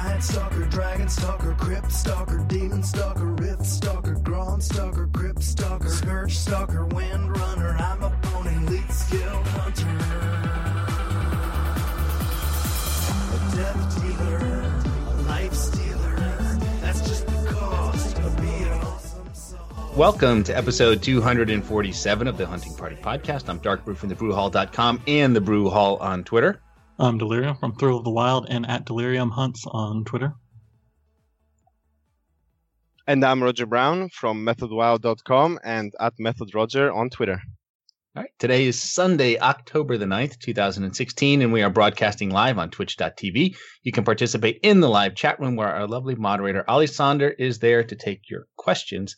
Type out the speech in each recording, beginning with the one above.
Giant Stalker, Dragon Stalker, Crypt Stalker, Demon Stalker, Rift Stalker, Gronn Stalker, Crypt Stalker, Scourge Stalker, Wind Runner. I'm a pony, lead skilled hunter. A death dealer, a life stealer. That's just the cost of being awesome. Welcome to episode 247 of the Hunting Party Podcast. I'm Dark Brew from thebrewhall.com and the Brew Hall on Twitter. I'm Delirium from Thrill of the Wild and at Delirium Hunts on Twitter. And I'm Roger Brown from methodwild.com and at methodroger on Twitter. All right. Today is Sunday, October the 9th, 2016, and we are broadcasting live on twitch.tv. You can participate in the live chat room where our lovely moderator, Ali Sonder, is there to take your questions.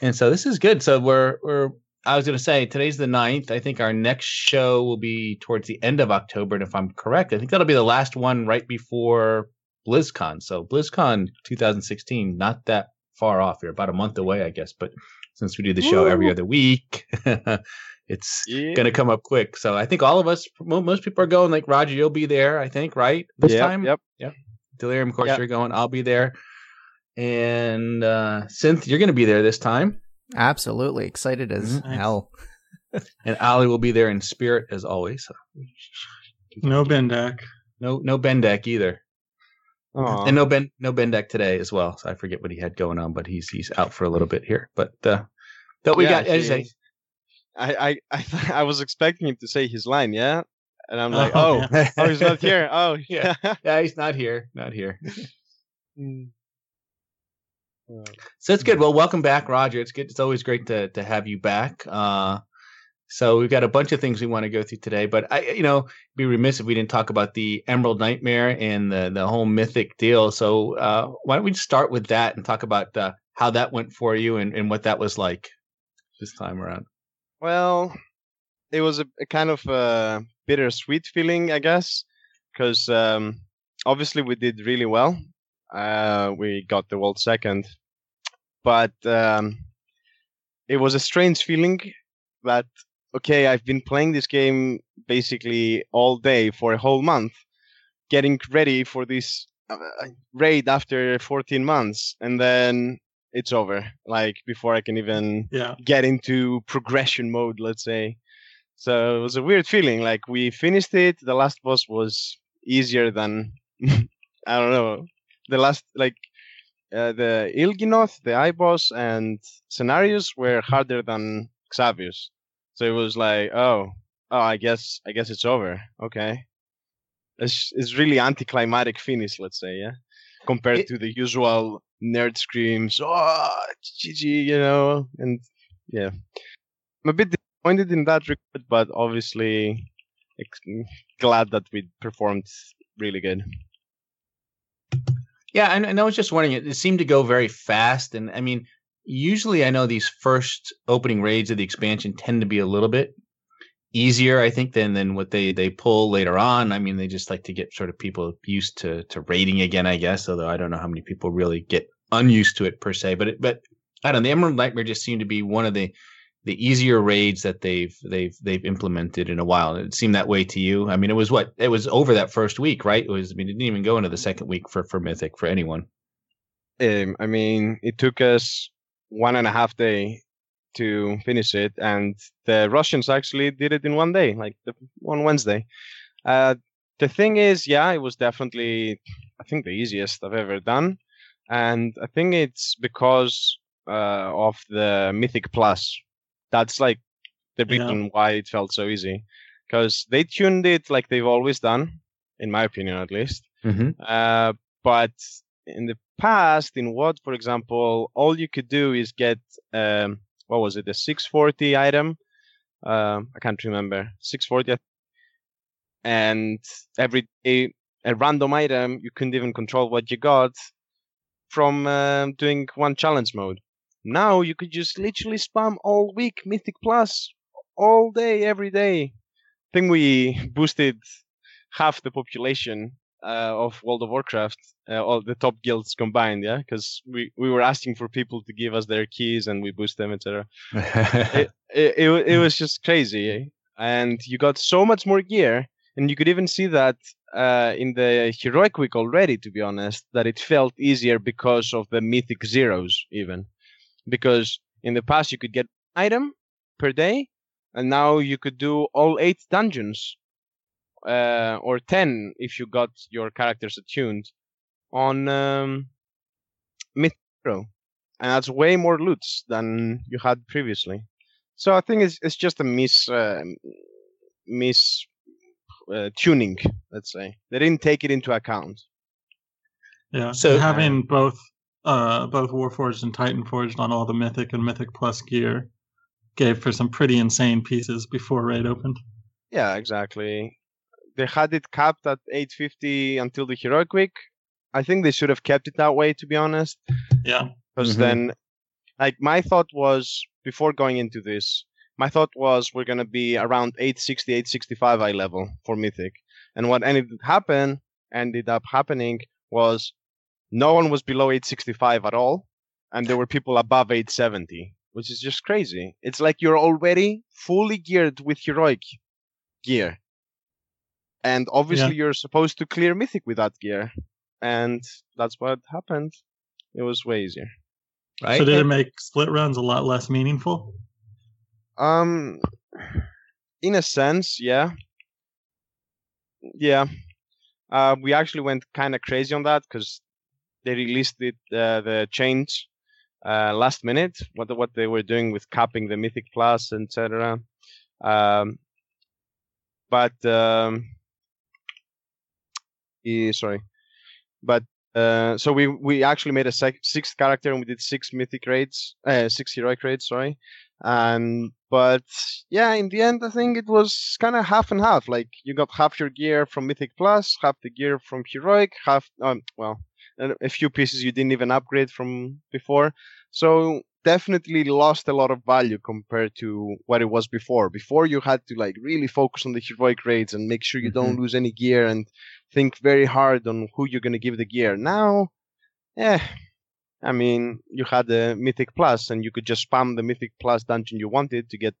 And so this is good. So we're, we're, I was going to say today's the 9th. I think our next show will be towards the end of October. And if I'm correct, I think that'll be the last one right before BlizzCon. So BlizzCon 2016, not that far off here, about a month away, I guess. But since we do the show every other week, it's Yeah. going to come up quick. So I think all of us, most people are going. Like Roger, you'll be there. I think, right? This Yep, time, Yep. Yeah. Delirium, of course, Yep. you're going. I'll be there. And uh Synth, you're going to be there this time. Absolutely excited as Mhm. hell. And Ali will be there in spirit as always. No Bendak. no, no Bendak either, Aw. and no Ben, no Bendak today as well. So I forget what he had going on, but he's he's out for a little bit here. But uh, but we Yeah, got as I I, I, I, was expecting him to say his line, yeah? And I'm like, Oh, oh, yeah. oh, he's not here. Oh, Yeah. yeah. yeah, he's not here, not here. So it's good. Well, welcome back, Roger. It's good. It's always great to to have you back. Uh, so we've got a bunch of things we want to go through today, but I, you know, be remiss if we didn't talk about the Emerald Nightmare and the the whole mythic deal. So uh, why don't we start with that and talk about uh, how that went for you and, and what that was like this time around? Well, it was a, a kind of a bittersweet feeling, I guess, because um, obviously we did really well. Uh, we got the world second, but um, it was a strange feeling that okay, I've been playing this game basically all day for a whole month, getting ready for this uh, raid after 14 months, and then it's over. Like before I can even Yeah. get into progression mode, let's say. So it was a weird feeling. Like we finished it. The last boss was easier than I don't know. The last like uh, the Il'gynoth, the boss, and scenarios were harder than Xavius. So it was like, oh, oh, I guess, I guess it's over. Okay, it's it's really anticlimactic finish, let's say, yeah, compared It- to the usual nerd screams, oh, GG, you know, and yeah, I'm a bit disappointed in that regard, but obviously glad that we performed really good. Yeah, and, and I was just wondering, it, it seemed to go very fast. And I mean, usually I know these first opening raids of the expansion tend to be a little bit easier, I think, than than what they they pull later on. I mean, they just like to get sort of people used to to raiding again, I guess. Although I don't know how many people really get unused to it per se. But it, but I don't know. The Emerald Nightmare just seemed to be one of the the easier raids that they've they've they've implemented in a while. It seemed that way to you. I mean, it was what it was over that first week, right? It was. I mean, it didn't even go into the second week for for Mythic for anyone. Um, I mean, it took us one and a half day to finish it, and the Russians actually did it in one day, like the, on Wednesday. Uh, the thing is, yeah, it was definitely, I think, the easiest I've ever done, and I think it's because uh, of the Mythic Plus. That's like the Yeah. reason why it felt so easy, because they tuned it like they've always done, in my opinion, at least. Mm-hmm. Uh, but in the past, in what, for example, all you could do is get um, what was it, the 640 item? Um, I can't remember. 640, and every day a random item you couldn't even control what you got from um, doing one challenge mode. Now you could just literally spam all week Mythic Plus all day, every day. I think we boosted half the population uh, of World of Warcraft, uh, all the top guilds combined, yeah, because we, we were asking for people to give us their keys and we boost them, etc. it, it, it, it was just crazy, and you got so much more gear, and you could even see that uh, in the heroic week already, to be honest, that it felt easier because of the mythic zeros, even because in the past you could get item per day, and now you could do all eight dungeons, uh, or ten if you got your characters attuned on um, mythic zero, and that's way more loots than you had previously. So I think it's it's just a miss uh, miss uh, tuning. Let's say they didn't take it into account. Yeah. So- So having both uh both Warforged and Titan Forged on all the Mythic and Mythic Plus gear gave for some pretty insane pieces before raid opened. Yeah, exactly. They had it capped at 850 until the heroic week. I think they should have kept it that way, to be honest. Yeah. because Mhm. then like my thought was before going into this my thought was we're going to be around 860 865 eye level for mythic and what ended happen ended up happening was no one was below 865 at all and there were people above 870 which is just crazy it's like you're already fully geared with heroic gear and obviously you're supposed to clear mythic with that gear and that's what happened it was way easier right? So did it make split runs a lot less meaningful? Um, in a sense, yeah, yeah. Uh, we actually went kind of crazy on that because they released it uh, the change uh, last minute. What what they were doing with capping the Mythic Plus, etc. Um, but um, sorry, but uh, so we we actually made a sec- sixth character and we did six mythic raids, uh, six heroic raids, sorry. And but yeah, in the end, I think it was kind of half and half. Like you got half your gear from Mythic Plus, half the gear from heroic, half um well, a a few pieces you didn't even upgrade from before. So definitely lost a lot of value compared to what it was before. Before you had to like really focus on the heroic raids and make sure you don't lose any gear and think very hard on who you're going to give the gear. Now, eh, I mean, you had the Mythic Plus and you could just spam the Mythic Plus dungeon you wanted to get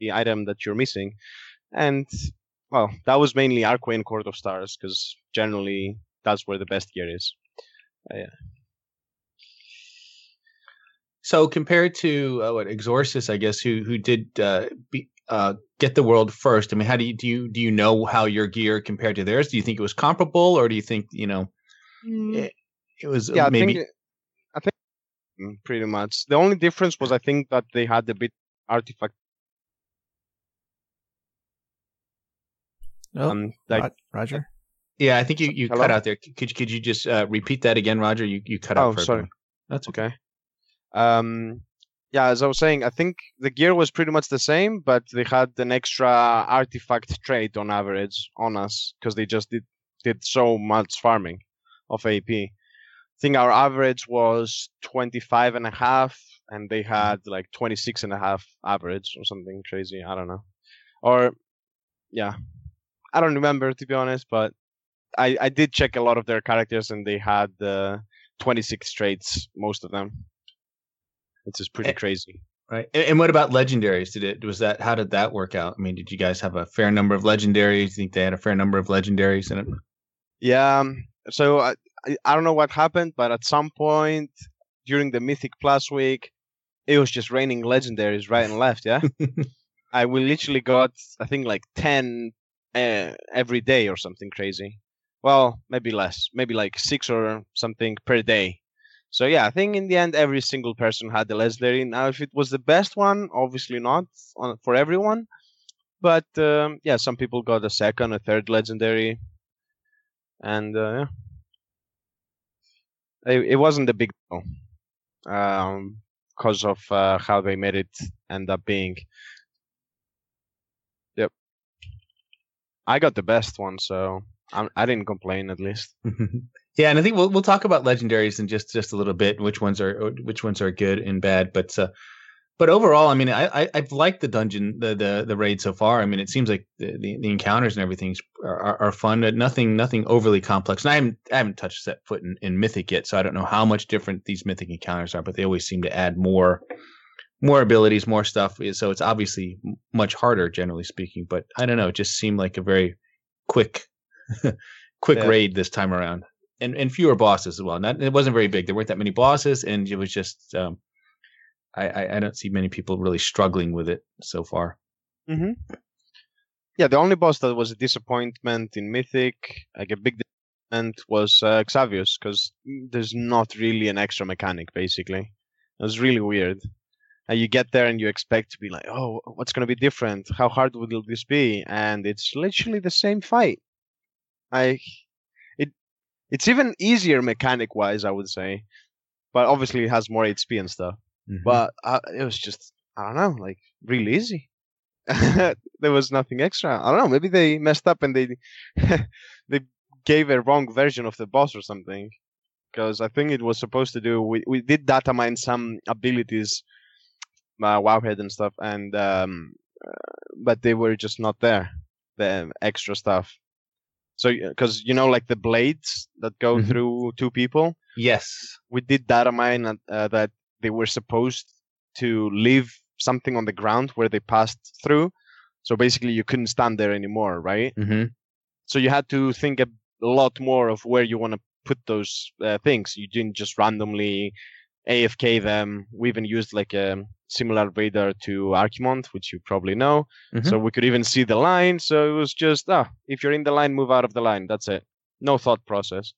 the item that you're missing. And, well, that was mainly Arquane Court of Stars because generally that's where the best gear is. So compared to uh, what Exorsus, I guess, who who did uh, be, uh, get the world first. I mean, how do you do you do you know how your gear compared to theirs? Do you think it was comparable, or do you think you know it, it was yeah, uh, maybe? I think, I think mm, pretty much. The only difference was I think that they had a bit artifact. Oh, Um, like Roger. Yeah, I think you, you Hello? cut out there. Could you- could you just uh, repeat that again, Roger? You you cut out. Oh, sorry. everyone. That's okay. Um, yeah, as I was saying, I think the gear was pretty much the same, but they had an extra artifact trait on average on us because they just did did so much farming of AP. I think our average was 25 and a half, and they had like 26 and a half average or something crazy. I don't know. Or, yeah, I don't remember to be honest, but I, I did check a lot of their characters, and they had uh, 26 traits, most of them. Which is pretty Eh, crazy. Right. And, and what about legendaries? Did it was that how did that work out? I mean, did you guys have a fair number of legendaries? Do you think they had a fair number of legendaries in it? Yeah. um, So I, I I don't know what happened, but at some point during the Mythic Plus week, it was just raining legendaries right and left. Yeah. I we literally got I think like ten uh, every day or something crazy. Well, maybe less, maybe like six or something per day. So yeah, I think in the end every single person had the legendary. Now, if it was the best one, obviously not for everyone, but um, yeah, some people got a second, a third legendary, and uh, yeah, it, it wasn't a big deal um, because of uh, how they made it end up being. Yep, I got the best one, so I'm, I didn't complain at least. yeah, and I think we'll we'll talk about legendaries in just just a little bit, which ones are which ones are good and bad, but uh, but overall, I mean, I, I I've liked the dungeon the the the raid so far. I mean, it seems like the, the, the encounters and everything are, are, are fun. Nothing nothing overly complex. And I haven't I haven't touched set foot in, in Mythic yet, so I don't know how much different these Mythic encounters are. But they always seem to add more more abilities, more stuff. So it's obviously much harder, generally speaking. But I don't know. It just seemed like a very quick quick Yeah. raid this time around, and and fewer bosses as well. Not it wasn't very big. There weren't that many bosses, and it was just um, I, I I don't see many people really struggling with it so far. hmm Yeah, the only boss that was a disappointment in Mythic, like a big disappointment, was uh, Xavius, because there's not really an extra mechanic, basically. It was really weird. And you get there and you expect to be like, oh, what's going to be different? How hard will this be? And it's literally the same fight. I, it, it's even easier mechanic wise, I would say. But obviously it has more HP and stuff Mhm. but uh, it was just I don't know, like really easy. there was nothing extra. I don't know. Maybe they messed up and they they gave a wrong version of the boss or something. Because I think it was supposed to do. We we did data mine some abilities, uh, Wowhead and stuff, and um, uh, but they were just not there. The extra stuff. So because you know, like the blades that go Mhm. through two people yes, we did data mine at, uh, that they were supposed to leave something on the ground where they passed through. So basically, you couldn't stand there anymore, right? hmm So you had to think a lot more of where you want to put those uh, things. You didn't just randomly AFK them. We even used like a similar radar to Archimonde, which you probably know. Mhm. So we could even see the line. So it was just, ah, if you're in the line, move out of the line. That's it. No thought process.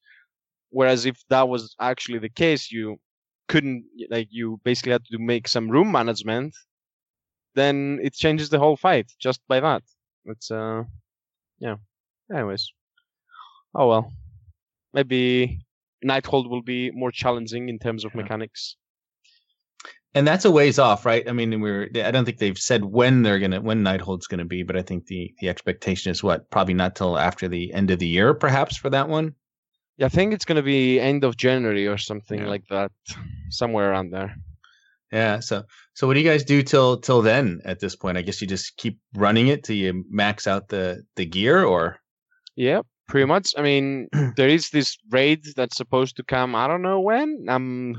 Whereas if that was actually the case, you couldn't, like, you basically had to make some room management. Then it changes the whole fight just by that. It's, uh, yeah. Anyways. Oh well. Maybe Nighthold will be more challenging in terms of Yeah. mechanics. And that's a ways off, right? I mean, we're I don't think they've said when they're gonna when Nighthold's gonna be, but I think the the expectation is what probably not till after the end of the year, perhaps for that one. Yeah, I think it's gonna be end of January or something Yeah. like that, somewhere around there. Yeah. So so what do you guys do till till then? At this point, I guess you just keep running it till you max out the the gear, or Yeah, pretty much. I mean, there is this raid that's supposed to come. I don't know when. I'm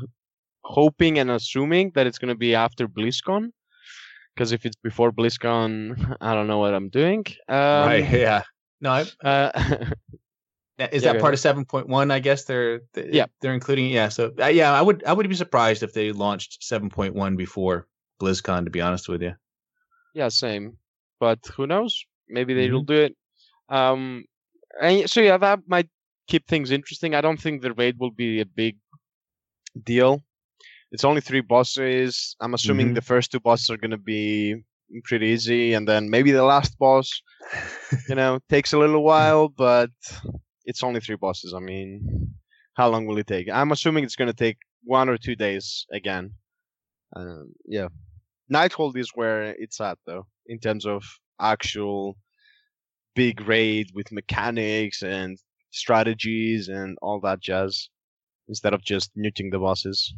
hoping and assuming that it's gonna be after BlizzCon. Because if it's before BlizzCon, I don't know what I'm doing. Um, right? Yeah. No, I, Uh, is Yeah, that part of seven point one? I guess they're, they Yeah. they're including. Yeah. So uh, yeah, I would I would be surprised if they launched seven point one before BlizzCon. To be honest with you. yeah, same. But who knows? Maybe they Mm-hmm. will do it. Um, and so yeah, that might keep things interesting. I don't think the raid will be a big deal. It's only three bosses. I'm assuming Mhm. the first two bosses are gonna be pretty easy, and then maybe the last boss, you know, takes a little while, but it's only three bosses. I mean, how long will it take? I'm assuming it's gonna take one or two days again. Um, yeah, Nighthold is where it's at though, in terms of actual big raid with mechanics and strategies and all that jazz, instead of just nuking the bosses.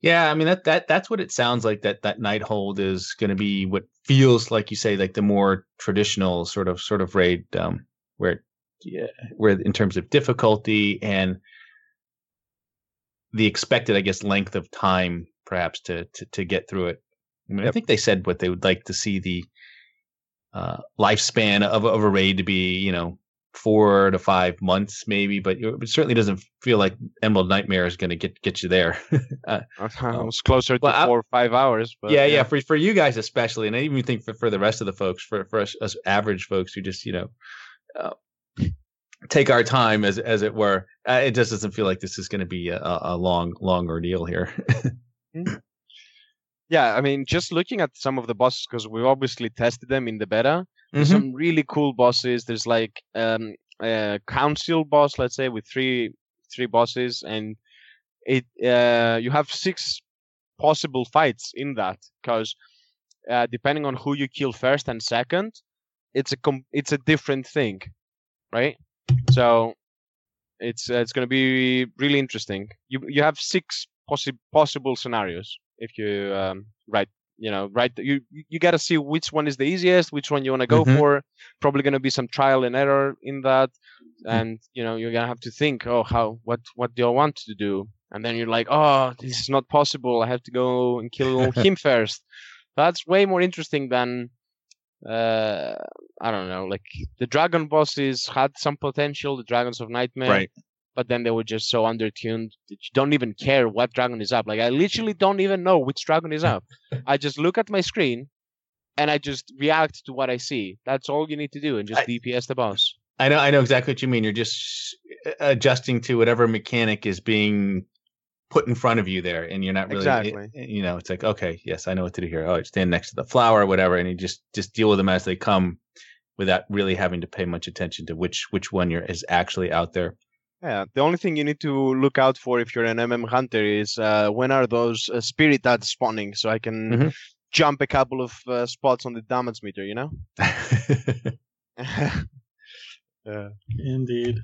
Yeah, I mean that that that's what it sounds like. That that Nighthold is going to be what feels like you say, like the more traditional sort of sort of raid, um, where yeah, where in terms of difficulty and the expected, I guess, length of time perhaps to to, to get through it. I mean, I think they said what they would like to see the uh, lifespan of of a raid to be, you know, four to five months maybe, but it certainly doesn't feel like Emerald Nightmare is going to get get you there. uh, I was closer to Well, I- four or five hours, but yeah, yeah, for for you guys especially, and I even think for, for the rest of the folks, for for us, us average folks who just you know uh, take our time as as it were, uh, it just doesn't feel like this is going to be a, a a long long ordeal here. yeah. I mean, just looking at some of the bosses because we obviously tested them in the beta. There's Mhm. some really cool bosses. There's like um, a council boss, let's say, with three three bosses, and it uh, you have six possible fights in that because uh, depending on who you kill first and second, it's a com- it's a different thing, right? So it's uh, it's going to be really interesting. You you have six possi- possible scenarios if you um, write you know right you you got to see which one is the easiest which one you want to go Mhm. for. Probably going to be some trial and error in that. And you know you're going to have to think oh how what what do i want to do? And then you're like oh this is not possible. I have to go and kill him first. That's way more interesting than uh I don't know, like the dragon bosses had some potential, the dragons of nightmare, Right. But then they were just so undertuned that you don't even care what dragon is up. Like I literally don't even know which dragon is up. I just look at my screen and I just react to what I see. That's all you need to do and just I- DPS the boss. I know I know exactly what you mean. You're just uh, adjusting to whatever mechanic is being put in front of you there, and you're not really eh, Exactly. Eh, you know, it's like okay, yes, I know what to do here. Oh, stand next to the flower or whatever, and you just just deal with them as they come, without really having to pay much attention to which which one you're is actually out there. Yeah, the only thing you need to look out for if you're an MM hunter is uh, when are those uh, spirit ads spawning, so I can Mhm. jump a couple of uh, spots on the damage meter. You know. yeah. Indeed.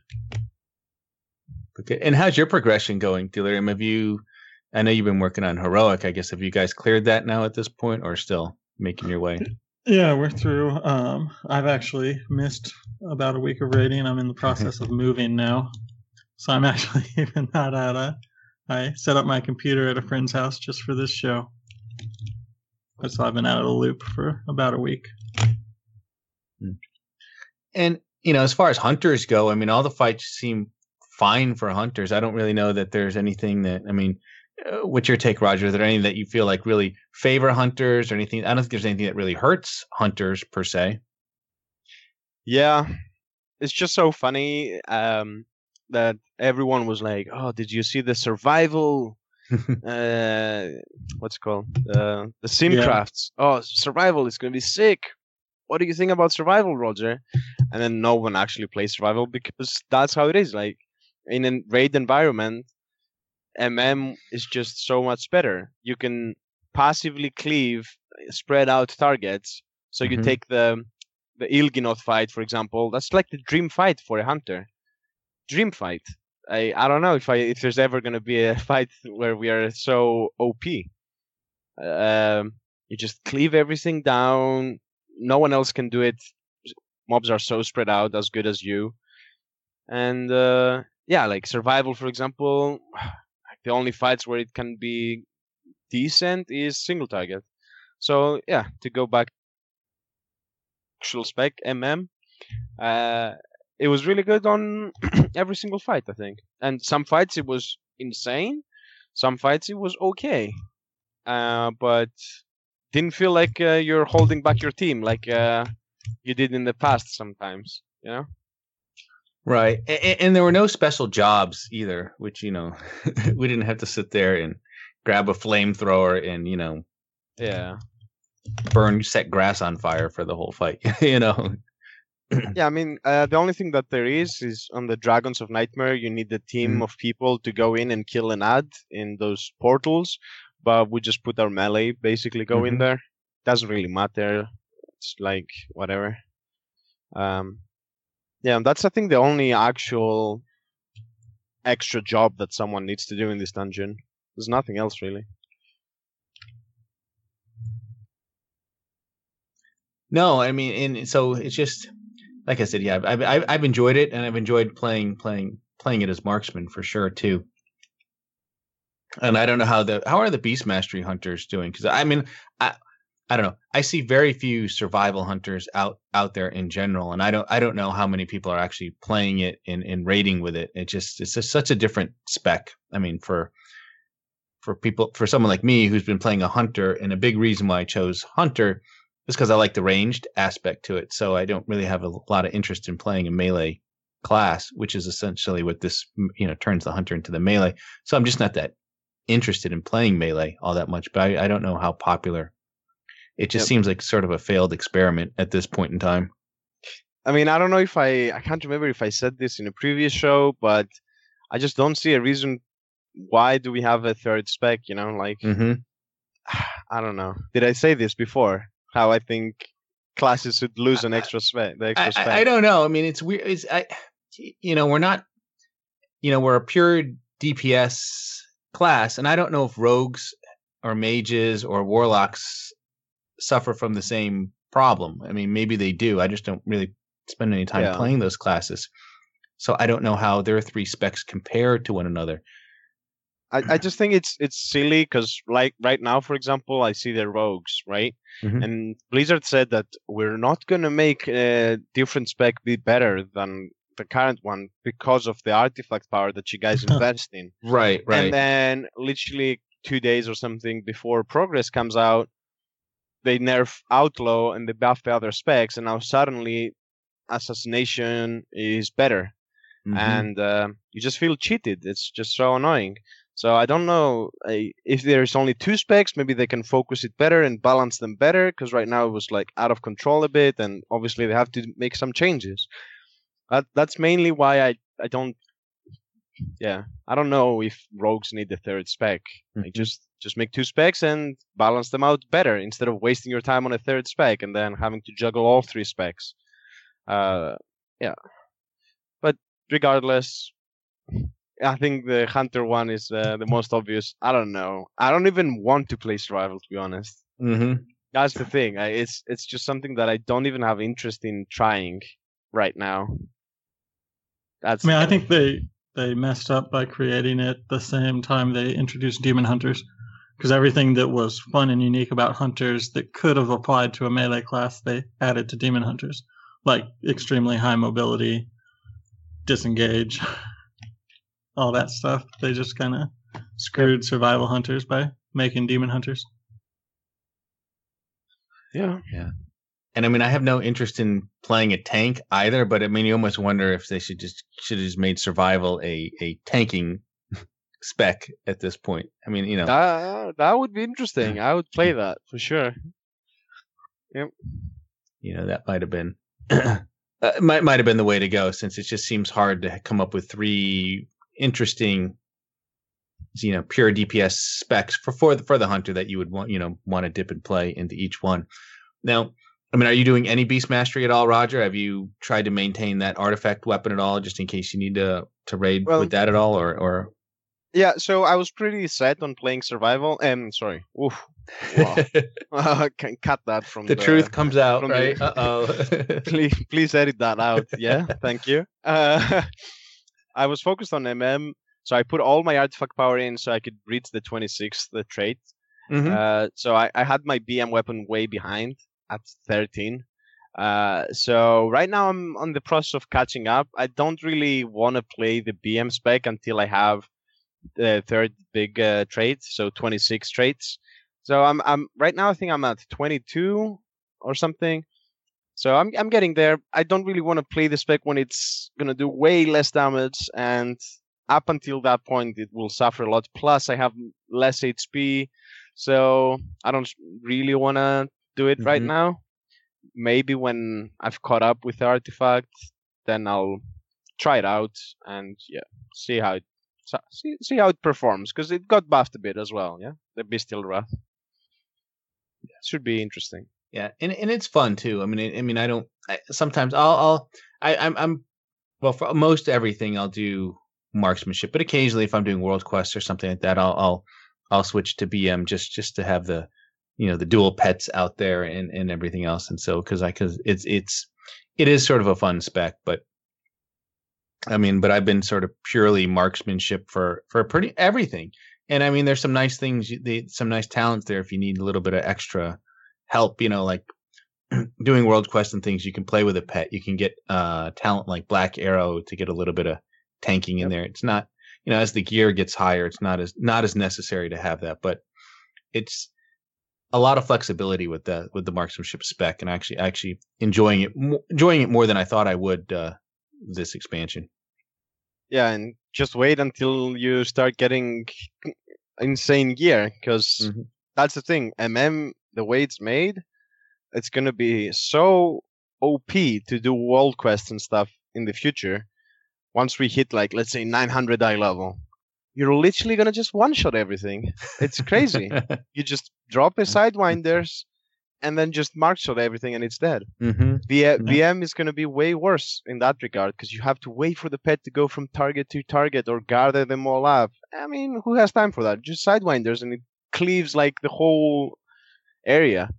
okay, and how's your progression going, Delirium? Have you? I know you've been working on heroic. I guess have you guys cleared that now at this point, or still making your way? Yeah, we're through. Um, I've actually missed about a week of raiding. I'm in the process of moving now, so I'm actually even not at a. I set up my computer at a friend's house just for this show. But So I've been out of the loop for about a week. And you know, as far as hunters go, I mean, all the fights seem fine for hunters. I don't really know that there's anything that I mean. Uh, what's your take, Roger? Is there anything that you feel like really favor hunters, or anything? I don't think there's anything that really hurts hunters per se. Yeah, it's just so funny um, that everyone was like, "Oh, did you see the survival? uh, what's it called? Uh, the simcrafts. Oh, survival is gonna be sick. What do you think about survival, Roger?" And then no one actually plays survival because that's how it is. Like in a raid environment, MM is just so much better. You can passively cleave, spread out targets. So you Mhm. take the the Il'gynoth fight, for example, that's like the dream fight for a hunter. Dream fight. I I don't know if I if there's ever gonna be a fight where we are so OP. Um, you just cleave everything down. No one else can do it. Mobs are so spread out, as good as you. And uh, yeah, like survival, for example, the only fights where it can be decent is single target. So yeah, to go back actual spec MM. It was really good on every single fight, I think. And some fights it was insane. Some fights it was okay. Uh, but didn't feel like uh, you're holding back your team like uh, you did in the past sometimes. You know? Right. And, and there were no special jobs either, which, you know, we didn't have to sit there and grab a flamethrower and, you know, Yeah. burn, set grass on fire for the whole fight, you know? Yeah, I mean, uh, the only thing that there is is on the Dragons of Nightmare, you need a team Mm. of people to go in and kill an ad in those portals. But we just put our melee basically go in Mhm. there. Doesn't really matter. It's like whatever. Um, yeah, and that's I think the only actual extra job that someone needs to do in this dungeon. There's nothing else really. No, I mean, and so it's just like I said, yeah, I've, I've I've enjoyed it, and I've enjoyed playing playing playing it as marksman for sure too. And I don't know how the how are the beast mastery hunters doing? Because I mean, I I don't know. I see very few survival hunters out out there in general, and I don't I don't know how many people are actually playing it and and raiding with it. It just it's just such a different spec. I mean, for for people for someone like me who's been playing a hunter, and a big reason why I chose hunter just because I like the ranged aspect to it. So I don't really have a lot of interest in playing a melee class, which is essentially what this you know turns the hunter into the melee. So I'm just not that interested in playing melee all that much. But I, I don't know how popular. It just Yep. seems like sort of a failed experiment at this point in time. I mean, I don't know if I I can't remember if I said this in a previous show, but I just don't see a reason why do we have a third spec, you know, like Mm-hmm. I don't know. Did I say this before? How I think classes should lose an extra spec, the I, extra spec. I, I don't know. I mean, it's weird. It's I, you know, we're not, you know, we're a pure DPS class, and I don't know if rogues or mages or warlocks suffer from the same problem. I mean, maybe they do. I just don't really spend any time Yeah. playing those classes, so I don't know how their three specs compare to one another. I, I just think it's it's silly because like right now, for example, I see the rogues, right? Mhm. And Blizzard said that we're not gonna make a different spec be better than the current one because of the artifact power that you guys invest in. Right, right. And then literally two days or something before Progress comes out, they nerf Outlaw and they buff the other specs, and now suddenly Assassination is better Mhm. and uh, you just feel cheated. It's just so annoying. So I don't know if there's only two specs, maybe they can focus it better and balance them better. Because right now it was like out of control a bit, and obviously they have to make some changes. That that's mainly why I I don't. Yeah, I don't know if rogues need the third spec. Like Mhm. just just make two specs and balance them out better instead of wasting your time on a third spec and then having to juggle all three specs. Uh, yeah, but regardless, I think the hunter one is uh, the most obvious. I don't know. I don't even want to play survival to be honest. Mhm. That's the thing. I, it's it's just something that I don't even have interest in trying right now. That's I mean, I think they they messed up by creating it the same time they introduced demon hunters, because everything that was fun and unique about hunters that could have applied to a melee class they added to demon hunters, like extremely high mobility, disengage, all that stuff. They just kind of screwed survival hunters by making demon hunters. yeah. Yeah. And I mean, I have no interest in playing a tank either, but I mean, you almost wonder if they should just should have just made survival a a tanking spec at this point. I mean, you know, That that would be interesting. I would play that for sure. Yep. You know, that might have been uh, might might have been the way to go since it just seems hard to come up with three interesting you know pure DPS specs for for the, for the hunter that you would want you know want to dip and play into each one. Now, I mean, are you doing any beast mastery at all, Roger? Have you tried to maintain that artifact weapon at all, just in case you need to to raid Well- with that at all, or or Yeah, so I was pretty set on playing survival. Um, sorry. Oof. Wow. I can cut that from the the, truth comes out, right? Uh oh. please, please edit that out. Yeah, thank you. Uh, I was focused on MM, so I put all my artifact power in so I could reach the 26th the trait. Mhm. Uh, so I, I had my BM weapon way behind at 13. Uh, so right now I'm on the process of catching up. I don't really want to play the BM spec until I have the third big uh, trait, so 26 traits. So I'm I'm right now I think I'm at 22 or something. So I'm I'm getting there. I don't really want to play the spec when it's gonna do way less damage, and up until that point it will suffer a lot. Plus I have less HP, so I don't really want to do it right Mhm. now. Maybe when I've caught up with the artifact, then I'll try it out and yeah, see how it see see how it performs because it got buffed a bit as well. Yeah, the Bestial Wrath. Should be interesting. Yeah, and and it's fun too. I mean, I, I mean, I don't. I, sometimes I'll, I'll, I, I'm, I'm, well, for most everything, I'll do marksmanship, but occasionally, if I'm doing world quests or something like that, I'll, I'll, I'll switch to BM just, just to have the, you know, the dual pets out there and and everything else. And so, because I, because it's, it's, it is sort of a fun spec, but. I mean, but I've been sort of purely marksmanship for for pretty everything, and I mean, there's some nice things, the, some nice talents there if you need a little bit of extra help, you know, like doing world quest and things, you can play with a pet. You can get uh talent like Black Arrow to get a little bit of tanking in Yep. there. It's not, you know, as the gear gets higher, it's not as not as necessary to have that, but it's a lot of flexibility with the with the marksmanship spec, and actually actually enjoying it enjoying it more than I thought I would uh, this expansion. Yeah, and just wait until you start getting insane gear because Mhm. that's the thing. MM, the way it's made, it's gonna be so OP to do world quests and stuff in the future. Once we hit like let's say 900 eye level, you're literally gonna just one shot everything. It's crazy. you just drop a sidewinders and then just mark shot everything and it's dead. hmm V- Yeah. BM is going to be way worse in that regard because you have to wait for the pet to go from target to target or gather them all up. I mean, who has time for that? Just sidewinders and it cleaves like the whole area.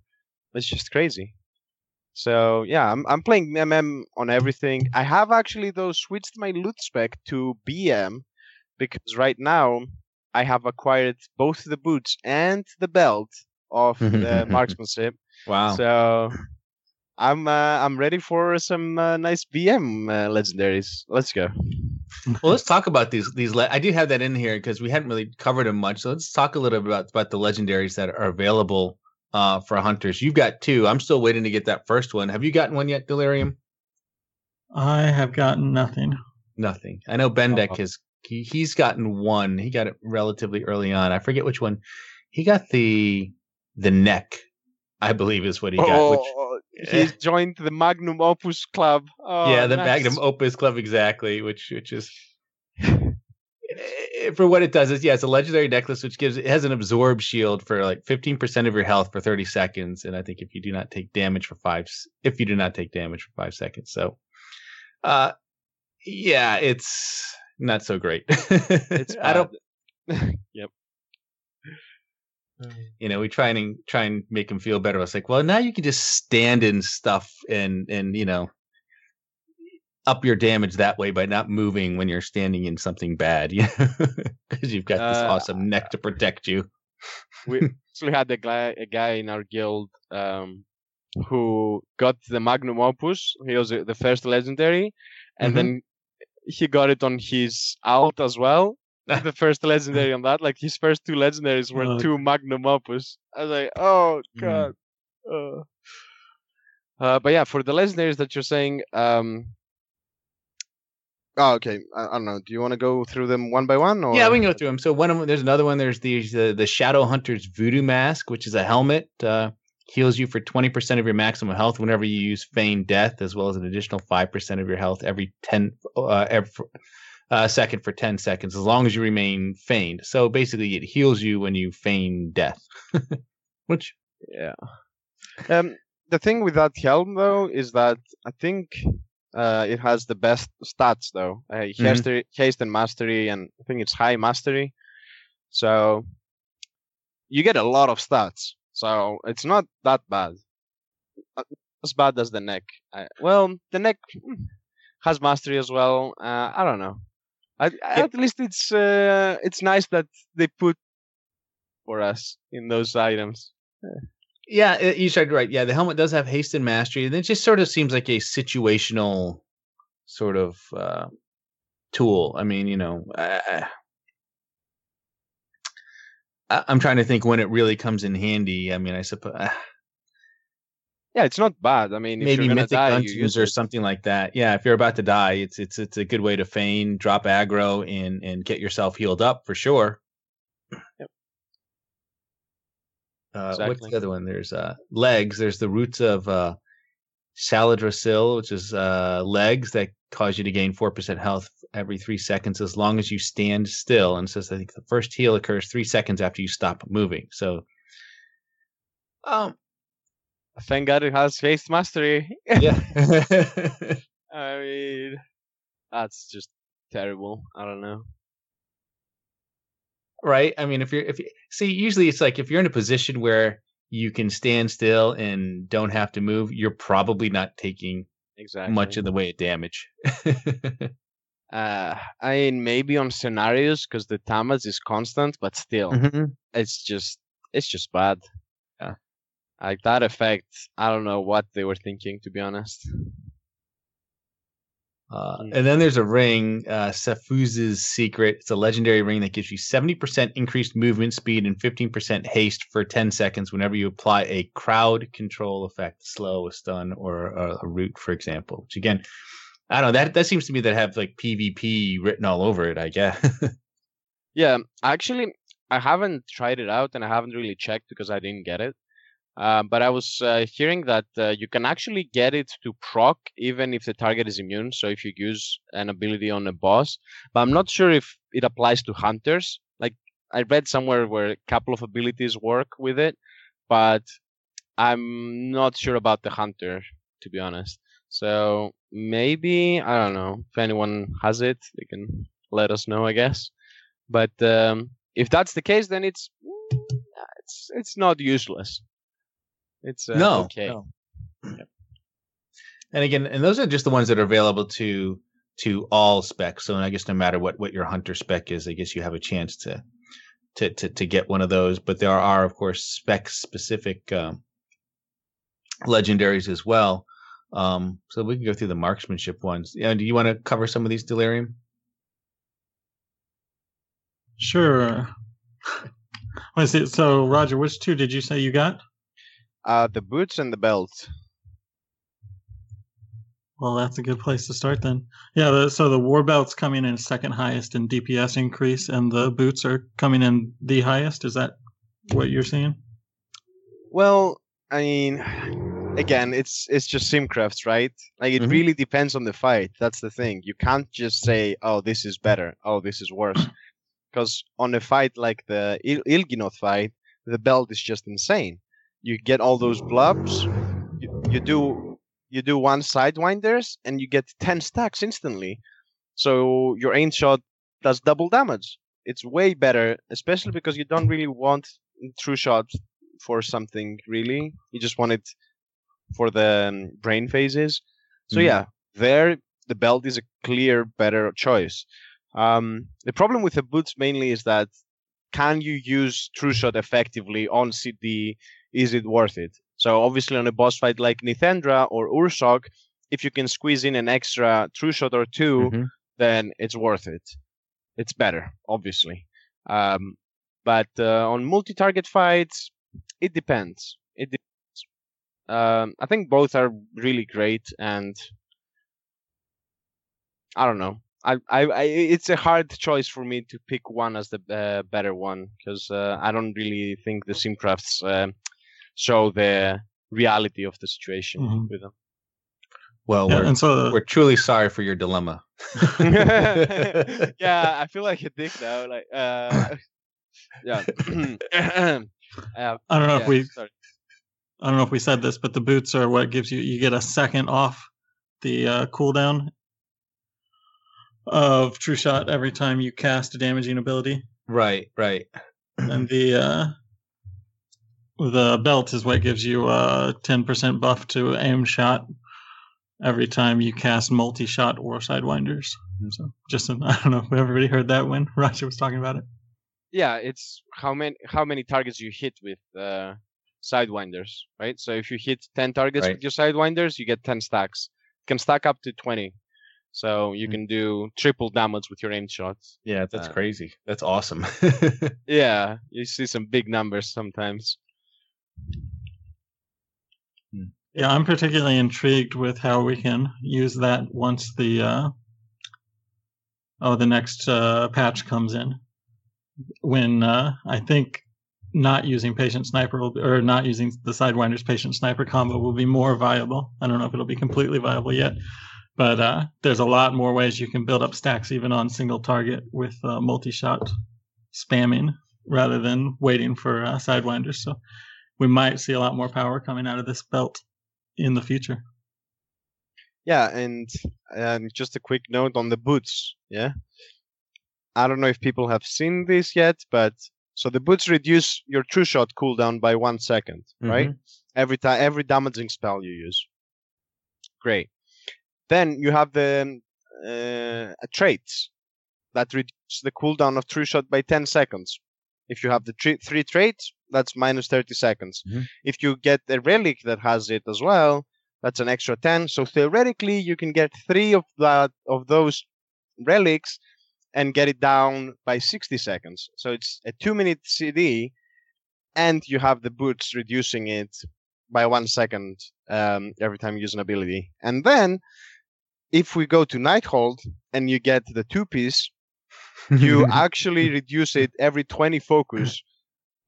It's just crazy. So yeah, I'm I'm playing MM on everything. I have actually though switched my loot spec to BM because right now I have acquired both the boots and the belt of the marksmanship. Wow. So I'm uh, I'm ready for some uh, nice BM uh, legendaries. Let's go. well, let's talk about these. These le- I do have that in here because we hadn't really covered them much. So let's talk a little bit about about the legendaries that are available uh, for hunters. You've got two. I'm still waiting to get that first one. Have you gotten one yet, Delirium? I have gotten nothing. Nothing. I know Bendak Uh-oh. has. He, he's gotten one. He got it relatively early on. I forget which one. He got the the neck. I believe is what he got. Which, Oh, he's joined the Magnum Opus Club. Oh, yeah, the nice. Magnum Opus Club exactly, which which is eh, for what it does is yeah, it's a legendary necklace which gives it has an absorb shield for like 15% of your health for 30 seconds and I think if you do not take damage for 5 if you do not take damage for 5 seconds. So uh yeah, it's not so great. It's I don't yep. you know, we try and try and make him feel better. It's like, well, now you can just stand in stuff and and you know up your damage that way by not moving when you're standing in something bad, you know, because you've got this Uh, awesome neck to protect you. we actually had a guy, a guy in our guild um, who got the Magnum Opus. He was uh, the first legendary, and Mhm. then he got it on his out as well. the first legendary on that, like his first two legendaries were Oh. two Magnum Opus. I was like, oh Mm. god. Uh. Uh, but yeah, for the legendaries that you're saying, um, oh, okay. I, I don't know. Do you want to go through them one by one? Or? Yeah, we can go through them. So one of them, there's another one. There's the the, the Shadow Hunter's Voodoo Mask, which is a helmet. Uh, heals you for 20% of your maximum health whenever you use Feign Death, as well as an additional 5% of your health every 10 uh, every uh, second for 10 seconds, as long as you remain feigned. So basically, it heals you when you feign death. which Yeah. Um, the thing with that helm though is that I think uh, it has the best stats though. Uh, haste, haste and mastery, and I think it's high mastery. So you get a lot of stats. So it's not that bad. Uh, As bad as the neck. I, well, the neck hmm, has mastery as well. Uh, I don't know. I, At least it's uh, it's nice that they put for us in those items. Yeah, it, you started right. Yeah, the helmet does have haste and mastery, and it just sort of seems like a situational sort of uh, tool. I mean, you know, I, I'm trying to think when it really comes in handy. I mean, I suppose uh, Yeah, it's not bad. I mean, if maybe you're mythic die, use or something like that. Yeah, if you're about to die, it's it's it's a good way to feign, drop aggro, and and get yourself healed up for sure. Yep. Uh, What's the other one? There's uh, legs. There's the roots of uh, Shaladrassil, which is uh, legs that cause you to gain four percent health every three seconds as long as you stand still. And it says I think the first heal occurs three seconds after you stop moving. So, um, Thank God it has haste mastery. yeah. I mean, that's just terrible. I don't know. Right i mean if you're if you see usually it's like if you're in a position where you can stand still and don't have to move you're probably not taking Exactly. much in the way of damage Uh, I mean, maybe on scenarios because the damage is constant, but still, Mhm. it's just it's just bad. Yeah. Like that effect, I don't know what they were thinking, to be honest. Uh, Mm. and then there's a ring, uh, Sephuz's Secret. It's a legendary ring that gives you 70% increased movement speed and 15% haste for 10 seconds whenever you apply a crowd control effect, slow, a stun, or a, a root, for example. Which again, I don't know. That that seems to me that have like PvP written all over it. I guess. Yeah, actually, I haven't tried it out and I haven't really checked because I didn't get it. Uh, but I was uh, hearing that uh, you can actually get it to proc even if the target is immune. So if you use an ability on a boss, but I'm not sure if it applies to hunters. Like I read somewhere where a couple of abilities work with it, but I'm not sure about the hunter to be honest. So maybe I don't know if anyone has it, they can let us know. I guess. But um, if that's the case, then it's it's it's not useless. It's uh, no. okay. no. And again, and those are just the ones that are available to to all specs. So I guess no matter what what your hunter spec is, I guess you have a chance to to to to get one of those. But there are, of course, spec specific um, legendaries as well. Um, so we can go through the marksmanship ones. Yeah, do you want to cover some of these delirium? Sure. Let's see. So, Roger, which two did you say you got? Uh, the boots and the belt. Well, that's a good place to start then. Yeah, the, so the war belt's coming in second highest in DPS increase, and the boots are coming in the highest. Is that what you're seeing? Well, I mean, again, it's it's just simcrafts, right? Like it Mhm. really depends on the fight. That's the thing. You can't just say, "Oh, this is better. Oh, this is worse," because on a fight like the Il- Il'gynoth fight, the belt is just insane. You get all those blobs. You, you do you do one sidewinders, and you get ten stacks instantly. So your aim shot does double damage. It's way better, especially because you don't really want true shot for something really. You just want it for the um, brain phases. So Mhm. yeah, there the belt is a clear better choice. Um, the problem with the boots mainly is that can you use true shot effectively on CD? Is it worth it? So obviously on a boss fight like Nythendra or Ursoc, if you can squeeze in an extra true shot or 2 Mhm. then it's worth it. It's better, obviously. Um, but uh, on multi-target fights, it depends. It depends. Um, I think both are really great, and I don't know. I, I, I it's a hard choice for me to pick one as the uh, better one because uh, I don't really think the simcrafts uh, show the reality of the situation Mhm. with them. Well, Yeah, we're, and so we're truly sorry for your dilemma. yeah, I feel like a dick now. Like, uh, yeah. uh, I don't know if we sorry. I don't know if we said this, but the boots are what gives you you get a second off the uh, cooldown of True Shot every time you cast a damaging ability, Right, right. and the uh, the belt is what gives you a ten percent buff to aim shot every time you cast multi shot or sidewinders. So just an, I don't know if everybody heard that when Roger was talking about it. yeah, it's how many how many targets you hit with uh, sidewinders, right? So if you hit ten targets Right. with your sidewinders, you get ten stacks. You can stack up to twenty, so you Mm. can do triple damage with your aim shots. Yeah, that's Uh, crazy. That's awesome. Yeah, you see some big numbers sometimes. Yeah, I'm particularly intrigued with how we can use that once the uh, oh the next uh, patch comes in. When uh, I think not using patient sniper will or not using the sidewinders patient sniper combo will be more viable. I don't know if it'll be completely viable yet, but uh, there's a lot more ways you can build up stacks even on single target with uh, multi shot spamming rather than waiting for uh, sidewinders. So we might see a lot more power coming out of this belt in the future. Yeah, and and just a quick note on the boots. Yeah, I don't know if people have seen this yet, but so the boots reduce your true shot cooldown by one second, right? Every time, every damaging spell you use. Great. Then you have the uh, traits that reduce the cooldown of true shot by 10 seconds. If you have the tre- three traits, that's minus 30 seconds. Mhm. If you get a relic that has it as well, that's an extra 10. So theoretically, you can get three of that of those relics and get it down by 60 seconds. So it's a two minute CD, and you have the boots reducing it by one second um, every time you use an ability. And then, if we go to Nighthold and you get the two piece, you actually reduce it every 20 focus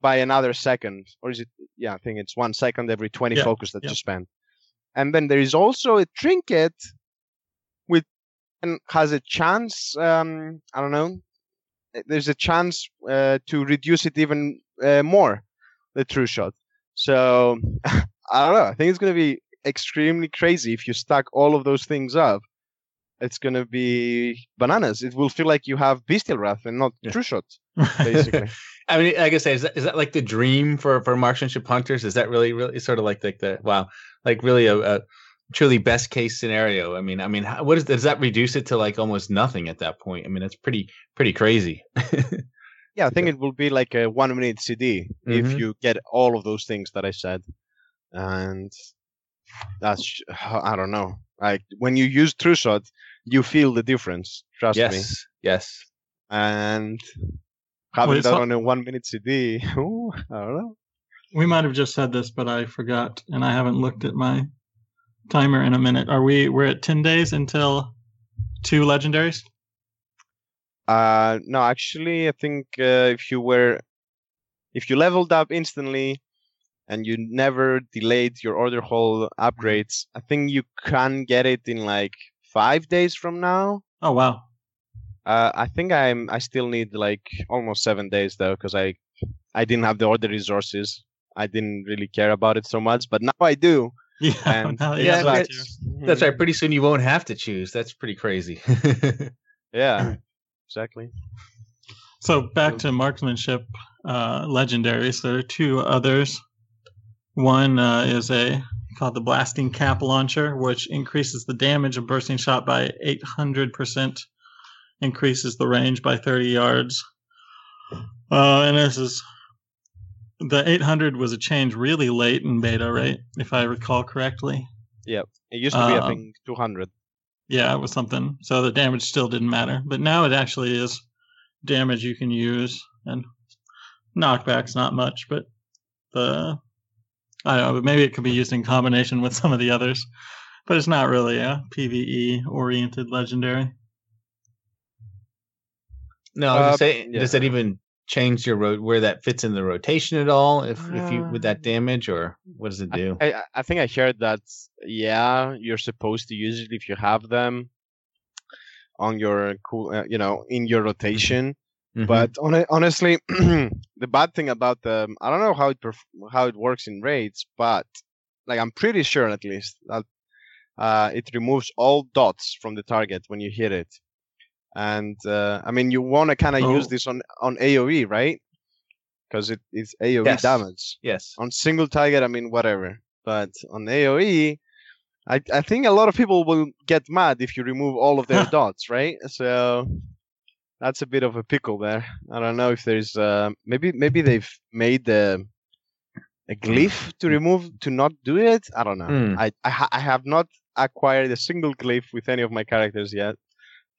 by another second. Or is it? Yeah, I think it's one second every 20 Yeah, focus that yeah. you spend. And then there is also a trinket with and has a chance. Um, I don't know. uh, There's a chance uh, to reduce it even uh, more, the true shot. So I don't know. I think it's going to be extremely crazy if you stack all of those things up. It's going to be bananas. It will feel like you have bestial wrath and not Yeah. true shot, basically. I mean, like I say, is that, is that like the dream for for marksmanship hunters? Is that really really sort of like like the wow, like really a, a truly best case scenario? I mean, I mean, how, what is does that reduce it to like almost nothing at that point? I mean, it's pretty pretty crazy. Yeah, I think it will be like a one minute CD if Mhm. you get all of those things that I said, and that's I don't know. Like when you use True Shot, you feel the difference. Trust me. Yes, yes. And having Wait, that so- on a one minute CD, ooh, I don't know. We might have just said this, but I forgot, and I haven't looked at my timer in a minute. Are we? We're at ten days until two legendaries. Uh, no, actually, I think uh, if you were, if you leveled up instantly, and you never delayed your order hall upgrades, I think you can get it in like five days from now. Oh wow! Uh, I think I'm. I still need like almost seven days though, because I, I didn't have the order resources. I didn't really care about it so much, but now I do. Yeah, And now that you yeah, that's- too. That's right. Pretty soon you won't have to choose. That's pretty crazy. Yeah, exactly. So back to marksmanship uh, legendaries. There are two others. One uh, is a called the blasting cap launcher, which increases the damage of bursting shot by 800%, increases the range by 30 yards. Uh, and this is the 800 was a change really late in beta, right? If I recall correctly. Yep, it used to be, I Um, think, 200. Yeah, it was something. So the damage still didn't matter, but now it actually is damage you can use, and knockbacks not much, but the I don't know, but maybe it could be used in combination with some of the others, but it's not really a PVE oriented legendary. no, I was gonna Uh, say, yeah. does that even change your road where that fits in the rotation at all? If if you with that damage, or what does it do? I, I- I think I heard that. Yeah, you're supposed to use it if you have them on your cool, uh, you know, in your rotation. Mhm. But on, honestly, the bad thing about them, I don't know how it perf- how it works in raids, but like I'm pretty sure at least that uh, it removes all dots from the target when you hit it. And uh, I mean, you want to kind of use Oh. this on on AOE, right? Because it, it's AOE Yes. damage yes. on single target, I mean, whatever. But on AOE, I, I think a lot of people will get mad if you remove all of their dots, right? So that's a bit of a pickle there. I don't know if there's uh, maybe maybe they've made the a glyph to remove to not do it. I don't know. Hmm. I I, ha- I have not acquired a single glyph with any of my characters yet.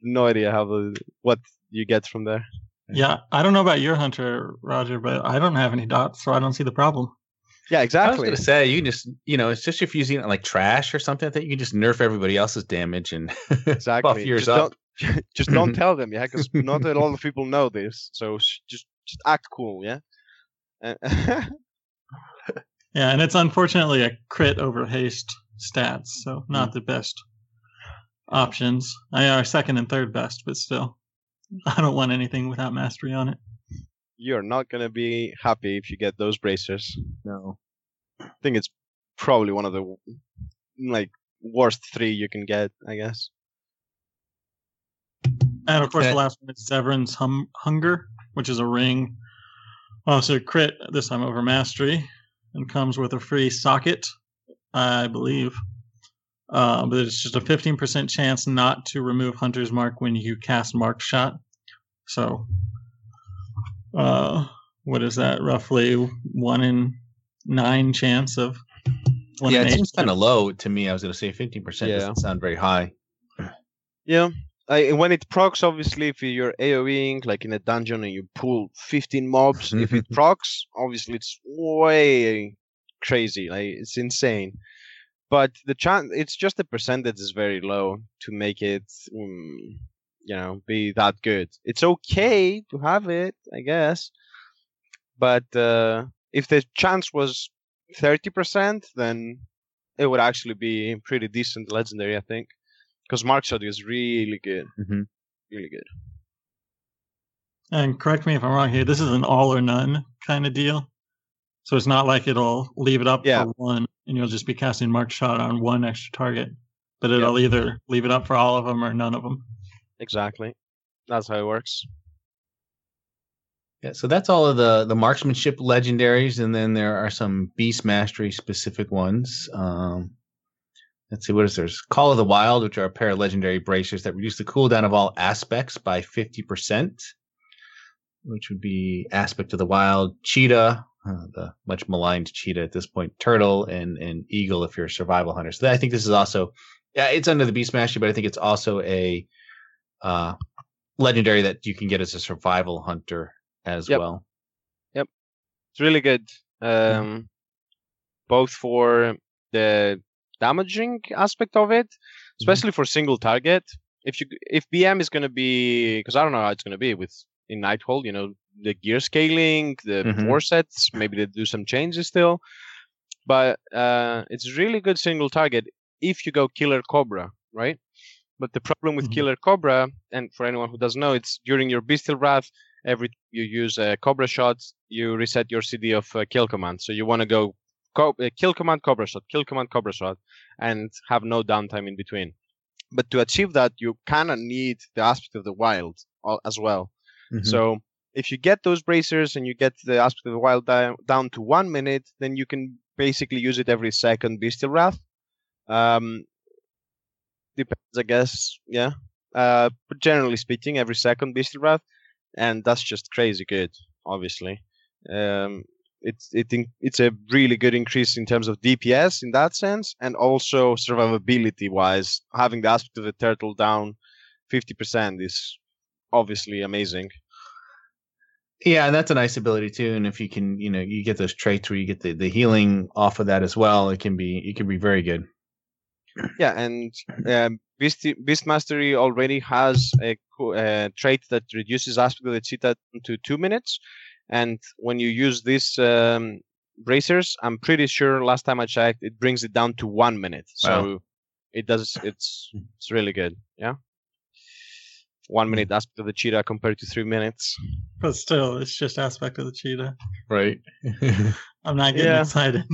No idea how the what you get from there. Yeah, I don't know about your hunter, Roger, but I don't have any dots, so I don't see the problem. Yeah, exactly. I was exactly. gonna say you can just you know it's just if you're using it like trash or something like that you can just nerf everybody else's damage and exactly. buff yours just up. Just don't mm-hmm. tell them, yeah, because not a lot of people know this. So just just act cool, yeah. Yeah, and it's unfortunately a crit over haste stats, so not mm. the best options. I are second and third best, but still, I don't want anything without mastery on it. You're not gonna be happy if you get those bracers. no I think it's probably one of the like worst three you can get, I guess. And of course, Okay. the last one is Zevrim's hum- Hunger, which is a ring. Also, crit this time over mastery, and comes with a free socket, I believe. Uh, but it's just a 15% chance not to remove Hunter's Mark when you cast Mark Shot. So, uh, what is that? Roughly one in nine chance of. Yeah in it seems kind of low to me I was gonna say 15% Yeah. doesn't sound very high Yeah. I, when it procs, obviously, if you're AoEing like in a dungeon and you pull 15 mobs, if it procs, obviously it's way crazy. Like it's insane. But the chance, it's just the percentage is very low to make it, um, you know, be that good. It's okay to have it, I guess. But uh, if the chance was 30%, then it would actually be pretty decent legendary, I think because Mark Shot is really good, Mhm. really good. And correct me if I'm wrong here. This is an all or none kind of deal. So it's not like it'll leave it up Yeah. for one and you'll just be casting mark shot on one extra target. But it'll either leave it up for all of them or none of them. Exactly, that's how it works. Yeah, so that's all of the the marksmanship legendaries, and then there are some beast mastery specific ones. Um, let's see, what is there's Call of the Wild, which are a pair of legendary bracers that reduce the cooldown of all aspects by fifty percent. which would be Aspect of the Wild, Cheetah, uh, the much maligned cheetah at this point, turtle, and and eagle if you're a survival hunter. So I think this is also, yeah, it's under the Beast Mastery, but I think it's also a uh, legendary that you can get as a survival hunter as Yep. well. Yep. It's really good. Um, both for the damaging aspect of it, Mm-hmm. especially for single target. If you if BM is going to be because I don't know how it's going to be with in Nighthold, you know, the gear scaling, the Mhm. four sets, maybe they do some changes still, but uh, it's really good single target if you go Killer Cobra, right? But the problem with Mhm. Killer Cobra, and for anyone who doesn't know, it's during your Bestial Wrath, every you use a Cobra shot, you reset your CD of uh, kill command. So you want to go co- uh, kill command, Cobra shot, kill command, Cobra shot, and have no downtime in between. But to achieve that, you kind of need the aspect of the wild as well. Mhm. So if you get those bracers and you get the aspect of the wild down, down to one minute, then you can basically use it every second Bestial Wrath. Um, depends, I guess. Yeah. Uh, but generally speaking, every second Bestial Wrath, and that's just crazy good. Obviously, um, it's it in, it's a really good increase in terms of DPS in that sense, and also survivability wise. Having the aspect of the turtle down fifty percent is obviously amazing. Yeah, and that's a nice ability too. And if you can, you know, you get those traits where you get the, the healing off of that as well, it can be it can be very good. Yeah, and um, Beast, Beast Mastery already has a, a trait that reduces aspect of the cheetah to two minutes. And when you use these um, bracers, I'm pretty sure last time I checked, it brings it down to one minute. So Wow. it does. It's it's really good. Yeah, one minute aspect of the cheetah compared to three minutes. But still, it's just aspect of the cheetah. Right. I'm not getting Yeah. excited.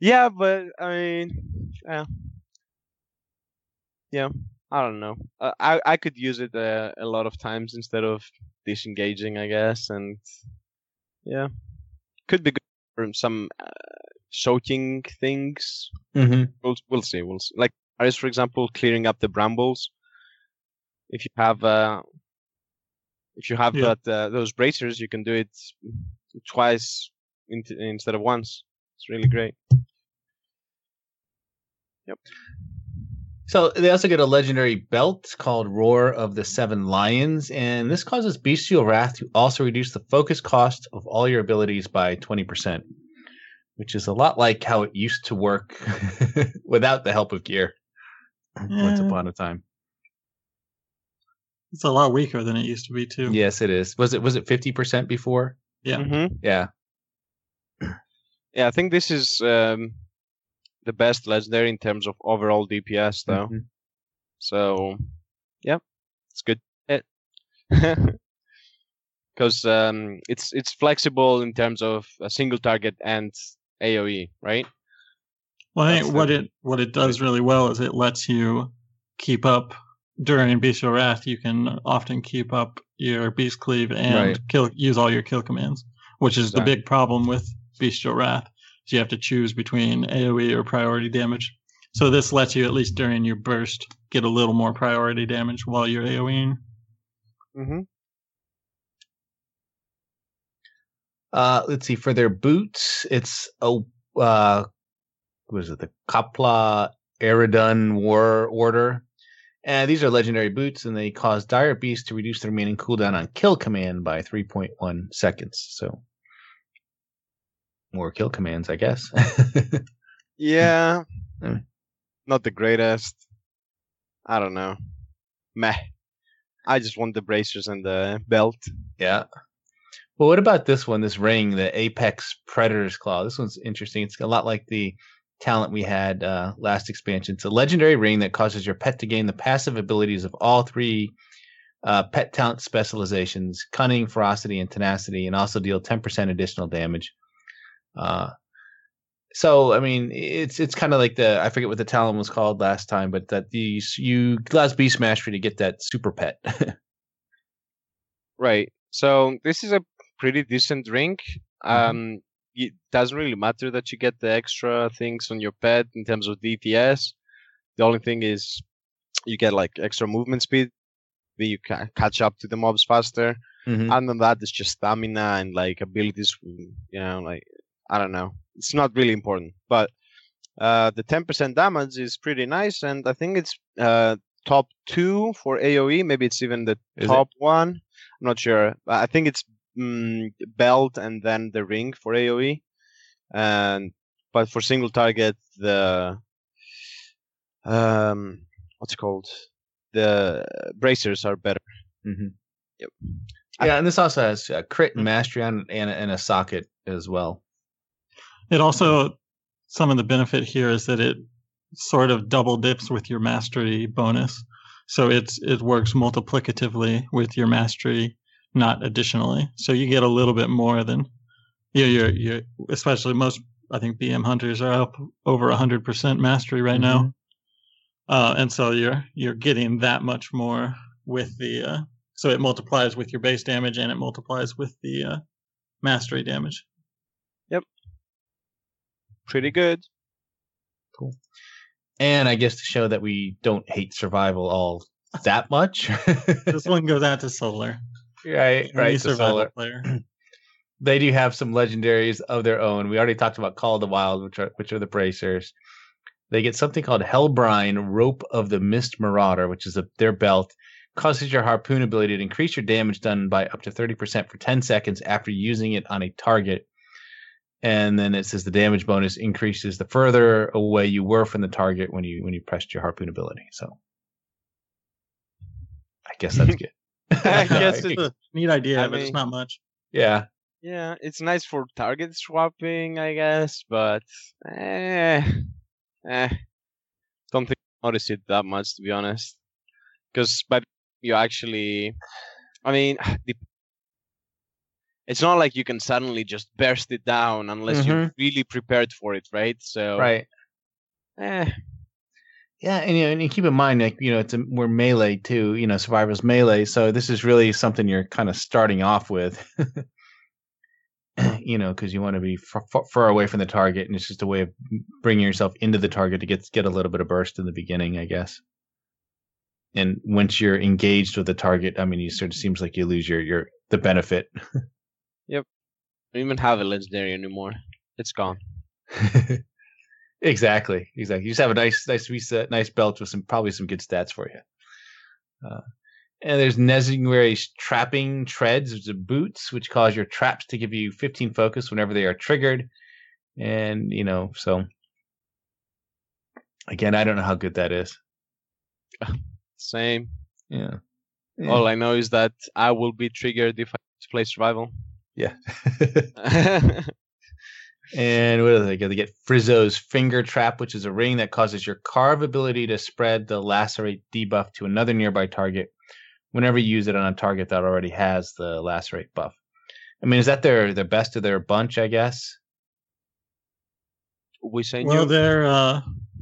Yeah, but I mean, yeah, yeah. I don't know. Uh, I I could use it uh, a lot of times instead of disengaging, I guess, and yeah, could be good for some uh, soaking things. hmm We'll we'll see. We'll see. Like Aris, for example, clearing up the brambles. If you have uh, if you have Yeah. that uh, those bracers, you can do it twice in instead of once. It's really great. So they also get a legendary belt called Roar of the Seven Lions, and this causes Bestial Wrath to also reduce the focus cost of all your abilities by 20%, which is a lot like how it used to work without the help of gear once upon a time. It's a lot weaker than it used to be too. Yes, it is. Was it was it 50% before? Yeah. Mm-hmm. Yeah. Yeah, I think this is um, the best legendary in terms of overall DPS, though. Mhm. So, yeah, it's good. Because um, it's it's flexible in terms of a single target and AOE, right? Well, I That's think the- what it what it does really well is it lets you keep up during Bestial Wrath. You can often keep up your Beast Cleave and Right. kill use all your kill commands, which is the big problem with Bestial Wrath. Is you have to choose between AOE or priority damage. So this lets you at least during your burst get a little more priority damage while you're AOEing. Mm-hmm. Uh, let's see. For their boots, it's a uh, what is it? The Qa'pla Eredun War Order. And these are legendary boots, and they cause Dire Beast to reduce the remaining cooldown on kill command by 3.1 seconds. So more kill commands, I guess. Yeah, Mm. not the greatest. I don't know. Meh. I just want the bracers and the belt. yeah. Well, what about this one? This ring, the Apex Predator's Claw. This one's interesting. It's a lot like the talent we had uh, last expansion. It's a legendary ring that causes your pet to gain the passive abilities of all three uh, pet talent specializations: cunning, ferocity, and tenacity, and also deal 10% additional damage. Uh, so, I mean, it's it's kind of like the I forget what the talent was called last time, but that these you allows Beast Mastery to get that super pet. Right. So this is a pretty decent ring. Um, it doesn't really matter that you get the extra things on your pet in terms of DPS. The only thing is you get like extra movement speed. Then you can catch up to the mobs faster. Mhm. Other than that, it's just stamina and like abilities. You know, like I don't know. It's not really important, but uh, the 10% damage is pretty nice, and I think it's uh, top two for AOE. Maybe it's even the Is it? top one. I'm not sure. I think it's mm, belt and then the ring for AOE, and but for single target the um what's it called the bracers are better. Mhm. Yep. Yeah, and this also has a crit and mastery on and, and a socket as well. It also some of the benefit here is that it sort of double dips with your mastery bonus. So it's it works multiplicatively with your mastery, not additionally. So you get a little bit more than yeah, you're you're especially most I think BM hunters are up over hundred percent mastery right now. Uh, and so you're you're getting that much more with the uh, so it multiplies with your base damage and it multiplies with the uh, mastery damage. Pretty good. Cool. And I guess to show that we don't hate survival all that much. this one goes out to Solar. right, Any right. so survival Solar. player. They do have some legendaries of their own. We already talked about Call of the Wild, which are which are the bracers. They get something called Helbrine Rope of the Mist Marauder, which is a, their belt. Causes your harpoon ability to increase your damage done by up to 30% for 10 seconds after using it on a target. And then it says the damage bonus increases the further away you were from the target when you when you pressed your harpoon ability. So I guess that's good. I guess It's a neat idea, I but it's not much. yeah. Yeah, it's nice for target swapping, I guess, but eh, eh, don't think I notice it that much to be honest. Because but you actually, I mean, the, it's not like you can suddenly just burst it down unless you're really prepared for it, right? So Right. eh, Yeah, and you know, and keep in mind, like you know, it's a, we're melee too. You know, survivors melee, so this is really something you're kind of starting off with. you know, because you want to be far away from the target, and it's just a way of bringing yourself into the target to get get a little bit of burst in the beginning, I guess. And once you're engaged with the target, I mean, you sort of seems like you lose your your the benefit. don't even have a legendary anymore. It's gone. exactly, exactly. You just have a nice, nice reset, nice belt with some probably some good stats for you. Uh, and there's Nesingwary's trapping treads, which are boots, which cause your traps to give you 15 focus whenever they are triggered. And you know, so again, I don't know how good that is. Same. Yeah. Yeah. All I know is that I will be triggered if I play survival. Yeah. And what do they get? They get Frizzo's finger trap, which is a ring that causes your carve ability to spread the lacerate debuff to another nearby target whenever you use it on a target that already has the lacerate buff. I mean, is that their their best of their bunch? I guess. we say Well, you. their uh,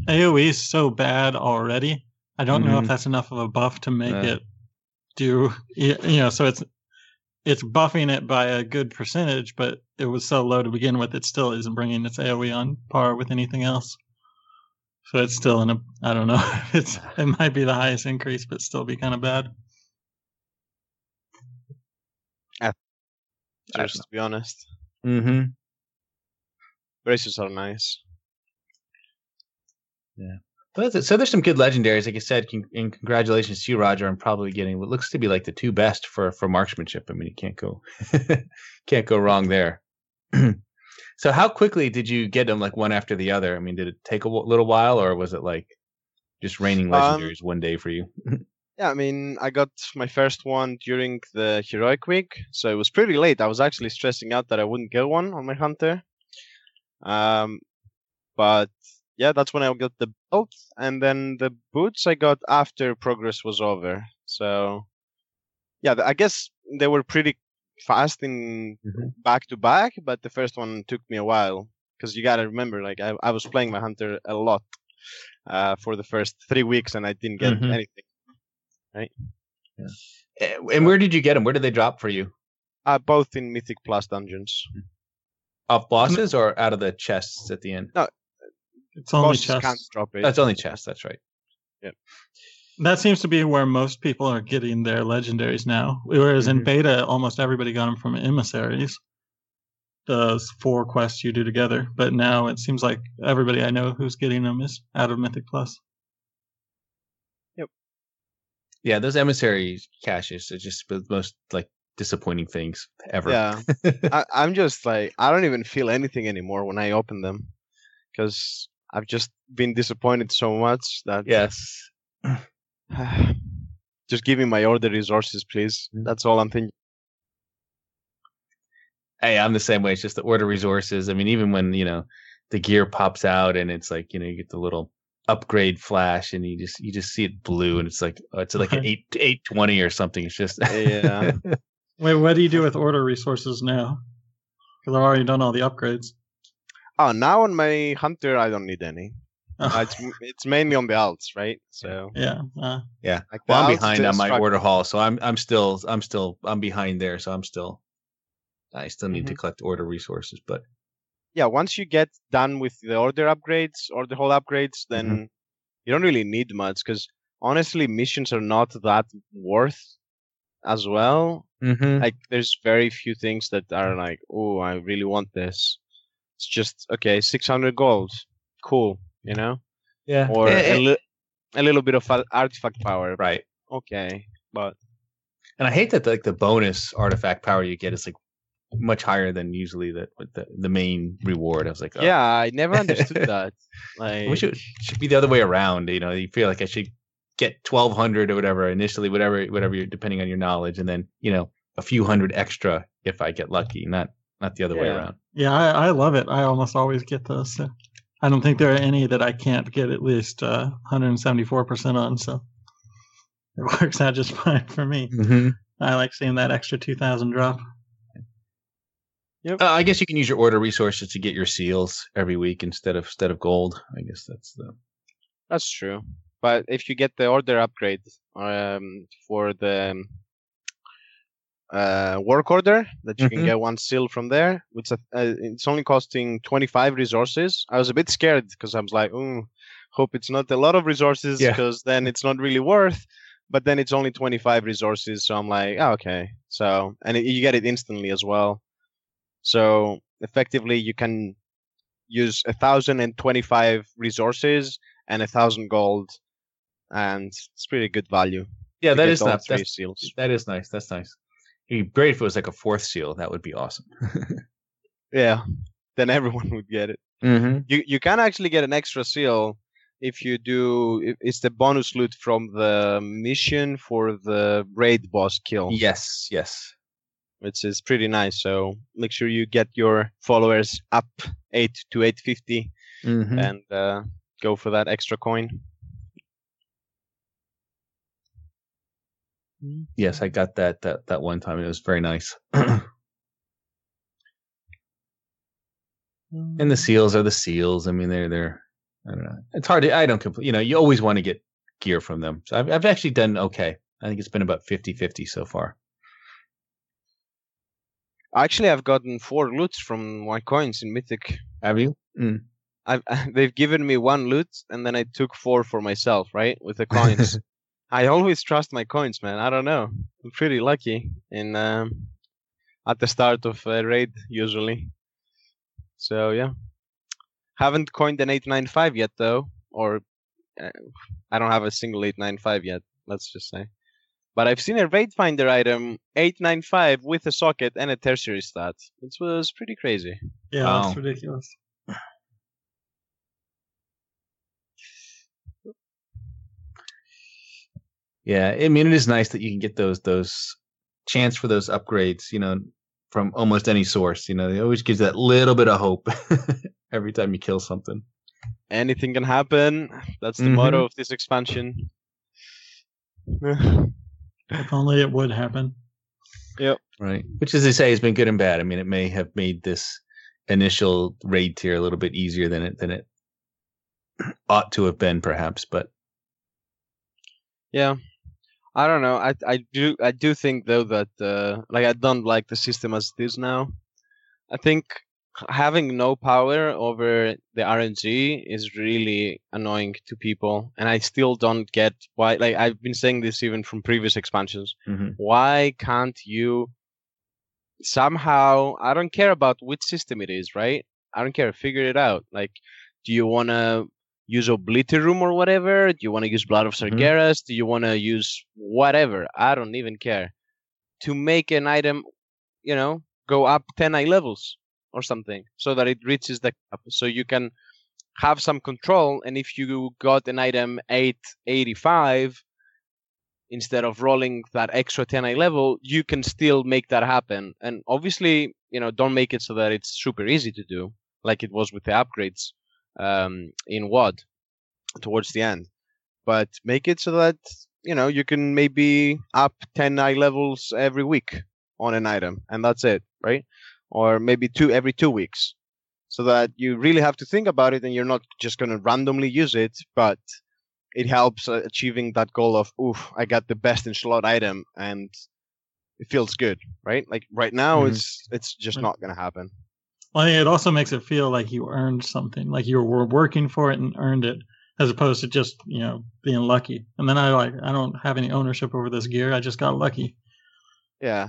AOE is so bad already. I don't know Mhm. if that's enough of a buff to make Yeah. it do. You know, so it's it's buffing it by a good percentage, but it was so low to begin with. It still isn't bringing its AOE on par with anything else. So it's still in a. I don't know. It's it might be the highest increase, but still be kind of bad. I just to be honest. Mm-hmm. Braces are nice. But that's it. so there's some good legendaries, like I said. Con- and congratulations to you, Roger, on probably getting what looks to be like the two best for for marksmanship. I mean, you can't go can't go wrong there. so how quickly did you get them, like one after the other? I mean, did it take a w- little while, or was it like just raining Um, legendaries one day for you? Yeah, I mean, I got my first one during the heroic week, so it was pretty late. I was actually stressing out that I wouldn't get one on my hunter. Um, but yeah, that's when I got the belt, and then the boots I got after progress was over. So yeah, I guess they were pretty fast in Mhm. back to back, but the first one took me a while because you gotta remember, like I, I was playing my hunter a lot uh, for the first three weeks, and I didn't get Mhm. anything. Eh, and where did you get them? Where did they drop for you? Uh, both in Mythic Plus dungeons. Off bosses or out of the chests at the end? It's only Bosses can't drop it. That's only chests. That's right. Yeah. That seems to be where most people are getting their legendaries now. Whereas in Mhm. beta, almost everybody got them from emissaries. Those four quests you do together. But now it seems like everybody I know who's getting them is out of Mythic Plus. Yep. Yeah, those emissary caches are just the most like disappointing things ever. Yeah. I, I'm just like I don't even feel anything anymore when I open them, because I've just been disappointed so much that yes. just give me my order resources, please. Mm. That's all I'm thinking. Hey, I'm the same way. It's just the order resources. I mean, even when you know the gear pops out and it's like you know you get the little upgrade flash and you just you just see it blue and it's like oh, it's like an eight eight twenty or something. It's just Yeah. Wait, what do you do with order resources now? Because I've already done all the upgrades. Oh, now on my hunter, I don't need any. Uh, Oh, it's it's mainly on the alts, right? So yeah. Uh, like well, I'm behind on my struggle. order hall, so I'm I'm still I'm still I'm behind there, so I'm still I still need to collect order resources, but yeah, once you get done with the order upgrades or the whole upgrades, then Mm-hmm. you don't really need much because honestly, missions are not that worth as well. Mhm. Like, there's very few things that are like, oh, I really want this. It's just okay, 600 gold, cool, you know, yeah, or a, li- a little bit of artifact power. right. Okay, but And I hate that like the bonus artifact power you get is like much higher than usually the the, the main reward. I was like, oh, yeah, I never understood that. Like, I wish it should be the other way around. You know, you feel like I should get twelve hundred or whatever initially, whatever, whatever, you're, depending on your knowledge, and then you know a few hundred extra if I get lucky, not not the other way around. yeah, I, I love it. I almost always get those. So I don't think there are any that I can't get at least uh, 174% on. So it works out just fine for me. Mm-hmm. I like seeing that extra 2,000 drop. Uh, I guess you can use your order resources to get your seals every week instead of instead of gold. I guess that's the That's true. But if you get the order upgrade um, for the um, uh, work order, that you Mhm. can get one seal from there, which uh, uh, it's only costing 25 resources. I was a bit scared because I was like, oh, hope it's not a lot of resources Yeah. because then it's not really worth. But then it's only 25 resources, so I'm like, oh, okay. So and it, you get it instantly as well. So effectively, you can use a thousand and twenty-five resources and a thousand gold, and it's pretty good value. yeah. That is all not three that's, seals. that is nice. That's nice. It'd be great if it was like a fourth seal. That would be awesome. Yeah, then everyone would get it. mm-hmm. You you can actually get an extra seal if you do. It's the bonus loot from the mission for the raid boss kill, Yes, yes. which is pretty nice. So make sure you get your followers up eight to eight fifty, Mm-hmm. and uh, go for that extra coin. Yes, I got that that that one time. It was very nice. and the seals are the seals. I mean, they're they're. I don't know. It's hard. To, I don't compl- You know, you always want to get gear from them. So I've I've actually done okay. I think it's been about 50-50 so far. Actually, I've gotten four loots from my coins in Mythic. Have you? Mm. I've they've given me one loot, and then I took four for myself, right, with the coins. I always trust my coins, man. I don't know. I'm pretty lucky in um, at the start of a raid usually. So yeah, haven't coined an eight nine five yet though, or uh, I don't have a single eight nine five yet. Let's just say. But I've seen a raid finder item eight nine five with a socket and a tertiary stat. It was pretty crazy. Yeah, Wow. that's ridiculous. Yeah, I mean, it is nice that you can get those those chance for those upgrades. You know, from almost any source. You know, it always gives that little bit of hope every time you kill something. anything can happen. That's the Mhm. motto of this expansion. If only it would happen. Yep. Right. Which, as they say, has been good and bad. I mean, it may have made this initial raid tier a little bit easier than it than it ought to have been, perhaps. But yeah, I don't know. I I do I do think though that uh, like I don't like the system as it is now. I think having no power over the RNG is really annoying to people, and I still don't get why. Like I've been saying this even from previous expansions. Mhm. Why can't you somehow? I don't care about which system it is, right? I don't care. Figure it out. Like, do you want to use Obliterum or whatever? Do you want to use Blood of Mhm. Sargeras? Do you want to use whatever? I don't even care. To make an item, you know, go up 10 eye levels or something so that it reaches the cap so you can have some control and if you got an item 885 instead of rolling that extra 10 eye level you can still make that happen and obviously you know don't make it so that it's super easy to do like it was with the upgrades um, in WOD towards the end. But make it so that you know you can maybe up 10 eye levels every week on an item and that's it right? Or maybe two every two weeks. So that you really have to think about it and you're not just going to randomly use it but it helps uh, achieving that goal of oof i got the best in slot item and it feels good right? Like right now Mhm. it's it's just not going to happen Well, it also makes it feel like you earned something, like you were working for it and earned it, as opposed to just you know being lucky. And then I like I don't have any ownership over this gear. I just got lucky. yeah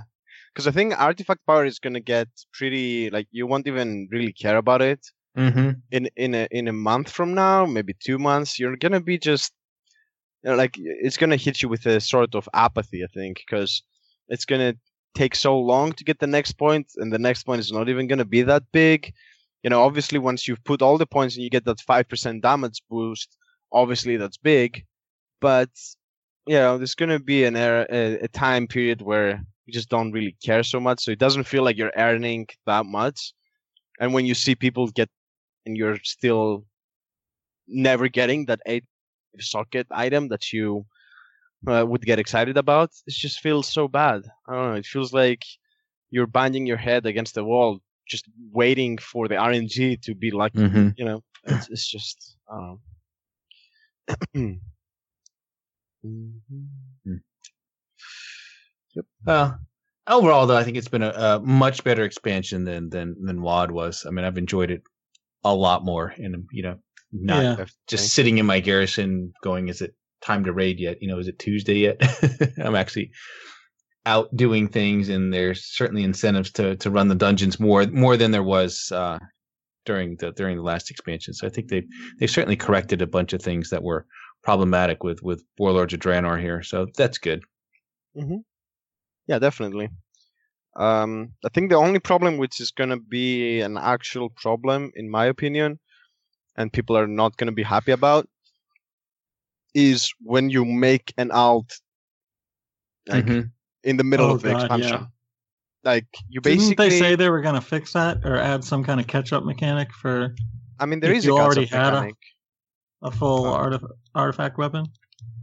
because i think artifact power is going to get pretty like you won't even really care about it Mhm. in in a in a month from now, maybe two months, you're gonna be just you know, like it's gonna hit you with a sort of apathy, I think, because it's gonna take so long to get the next point, and the next point is not even gonna be that big. You know, obviously, once you've put all the points and you get that five percent damage boost, obviously that's big. But you know, there's gonna be an era, a, a time period where you just don't really care so much, so it doesn't feel like you're earning that much. And when you see people get and you're still never getting that eight socket item that you uh, would get excited about, it just feels so bad. I don't know. It feels like you're banging your head against the wall, just waiting for the RNG to be lucky. Mhm. You know, it's, it's just. I don't know. Mhm. Well, overall, though, I think it's been a, a much better expansion than than than WOD was. I mean, I've enjoyed it a lot more, and you know, not Yeah. Definitely. just sitting in my garrison, going, "Is it time to raid yet? You know, is it Tuesday yet?" I'm actually out doing things, and there's certainly incentives to to run the dungeons more more than there was uh, during the during the last expansion. So I think they've they've certainly corrected a bunch of things that were problematic with with Warlords of Draenor here. So that's good. Yeah, definitely. Um, I think the only problem, which is going to be an actual problem, in my opinion, and people are not going to be happy about, is when you make an alt like Mhm. in the middle Oh, of the God, expansion. yeah. Like you basically Didn't basically, they say they were going to fix that or add some kind of catch-up mechanic for I mean, there is you a already had a- mechanic. a full Oh. artif- artifact weapon?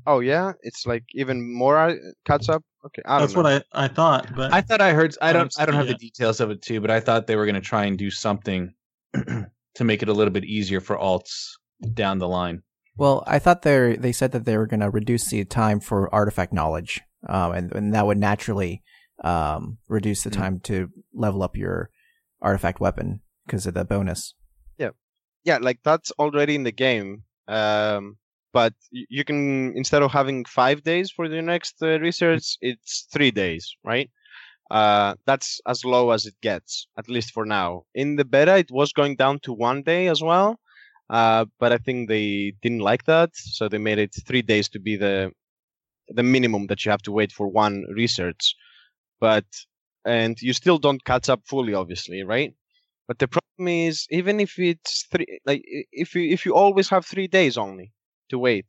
Oh yeah, it's like even more ar- catch up. Okay, I don't That's know. what I, I thought, but I thought I heard. I don't. Haven't I don't have it the details of it too, but I thought they were going to try and do something to make it a little bit easier for alts down the line. Well, I thought they they said that they were going to reduce the time for artifact knowledge, um, and and that would naturally um, reduce the Mm. time to level up your artifact weapon because of the bonus. yeah, yeah, like that's already in the game. Um, but you can instead of having five days for the next uh, research, it's three days, right? Uh, that's as low as it gets, at least for now. In the beta, it was going down to one day as well, uh, but I think they didn't like that, so they made it three days to be the the minimum that you have to wait for one research. But and you still don't catch up fully, obviously, right? But the problem is, even if it's three, like if you if you always have three days only to wait,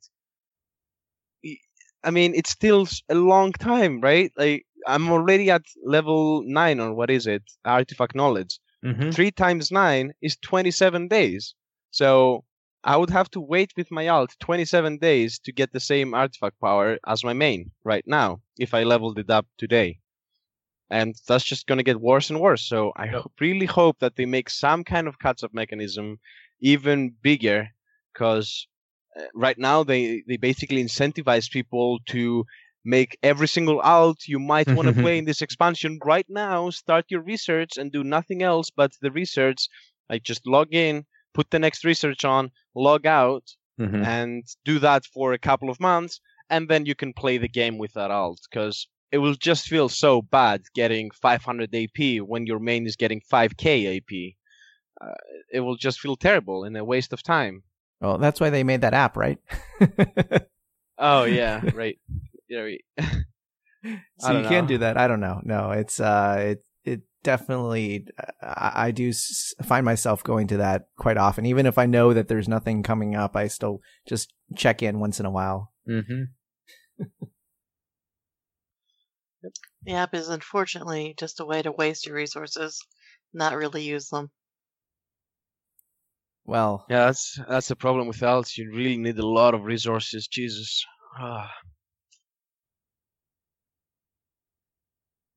i- I mean, it's still a long time, right? Like I'm already at level nine or what is it, artifact knowledge. Mm-hmm. Three times nine is twenty-seven days. So I would have to wait with my alt twenty-seven days to get the same artifact power as my main right now if I leveled it up today and that's just going to get worse and worse. So I ho- really hope that they make some kind of catch-up mechanism even bigger, because uh, right now they they basically incentivize people to make every single alt you might want to play in this expansion right now. Start your research and do nothing else but the research. Like just log in, put the next research on, log out, Mhm. and do that for a couple of months, and then you can play the game with that alt because it will just feel so bad getting 500 AP when your main is getting 5k AP. Uh, it will just feel terrible and a waste of time. Well, that's why they made that app, right? Oh yeah, right. Yeah, right. so you can do that. I don't know. No, it's uh, it definitely. I, I do find myself going to that quite often, even if I know that there's nothing coming up. I still just check in once in a while. Mhm. The app is unfortunately just a way to waste your resources, not really use them. Well, Yeah, that's that's the problem with alts. You really need a lot of resources. Jesus. Ah.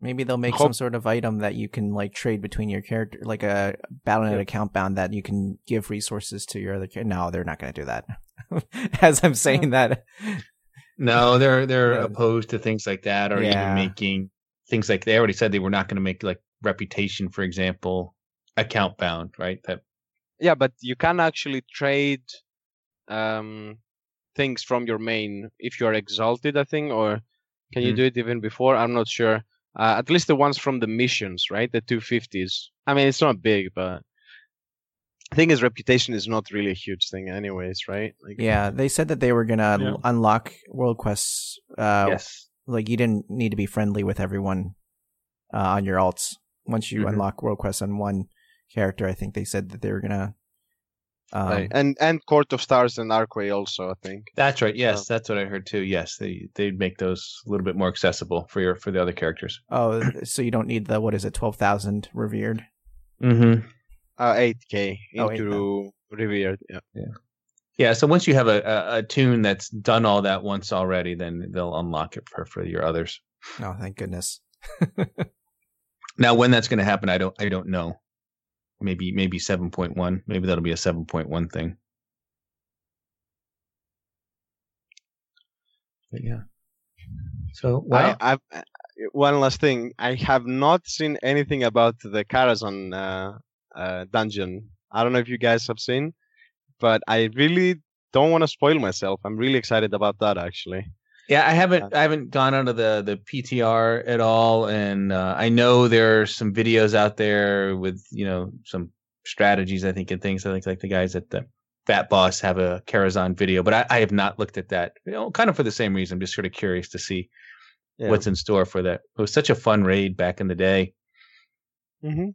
Maybe they'll make Hope- some sort of item that you can like trade between your character, like a Battle.net Yeah. account bound that you can give resources to your other. Char- no, they're not going to do that. As I'm saying that, No, they're they're No. opposed to things like that, or Yeah. even making things like they already said they were not going to make like reputation, for example, account bound, right? That Yeah, but you can actually trade um, things from your main if you are exalted, I think, or can you Hmm. do it even before? I'm not sure. Uh, at least the ones from the missions, right? The 250s. I mean, it's not big, but the thing is, reputation is not really a huge thing, anyways, right? Like, yeah, they said that they were going to Yeah. unlock world quests. Uh, yes, like you didn't need to be friendly with everyone uh, on your alts. Once you Mhm. unlock world quests on one character, I think they said that they were gonna. Um, right. and and Court of Stars and Arcway also, I think. that's right. Yes, So- that's what I heard too. Yes, they they'd make those a little bit more accessible for your for the other characters. Oh, so you don't need the what is it, twelve thousand revered? Mm-hmm. Uh, 8k Oh, into Revered. Yeah. Yeah, so once you have a, a, a toon that's done all that once already, then they'll unlock it for, for your others. Oh, thank goodness. Now, when that's going to happen, I don't I don't know. Maybe maybe seven point one. Maybe that'll be a seven point one thing. But yeah. So well, I, I've, uh, one last thing. I have not seen anything about the Karazhan uh, uh, dungeon. I don't know if you guys have seen, but I really don't want to spoil myself. I'm really excited about that actually. Yeah, I haven't I haven't gone onto the the PTR at all, and uh, I know there are some videos out there with you know some strategies I think and things. I think like the guys at the Fatboss have a Karazhan video, but I, I have not looked at that. You know, kind of for the same reason. I'm just sort of curious to see Yeah. what's in store for that. It was such a fun raid back in the day, hmm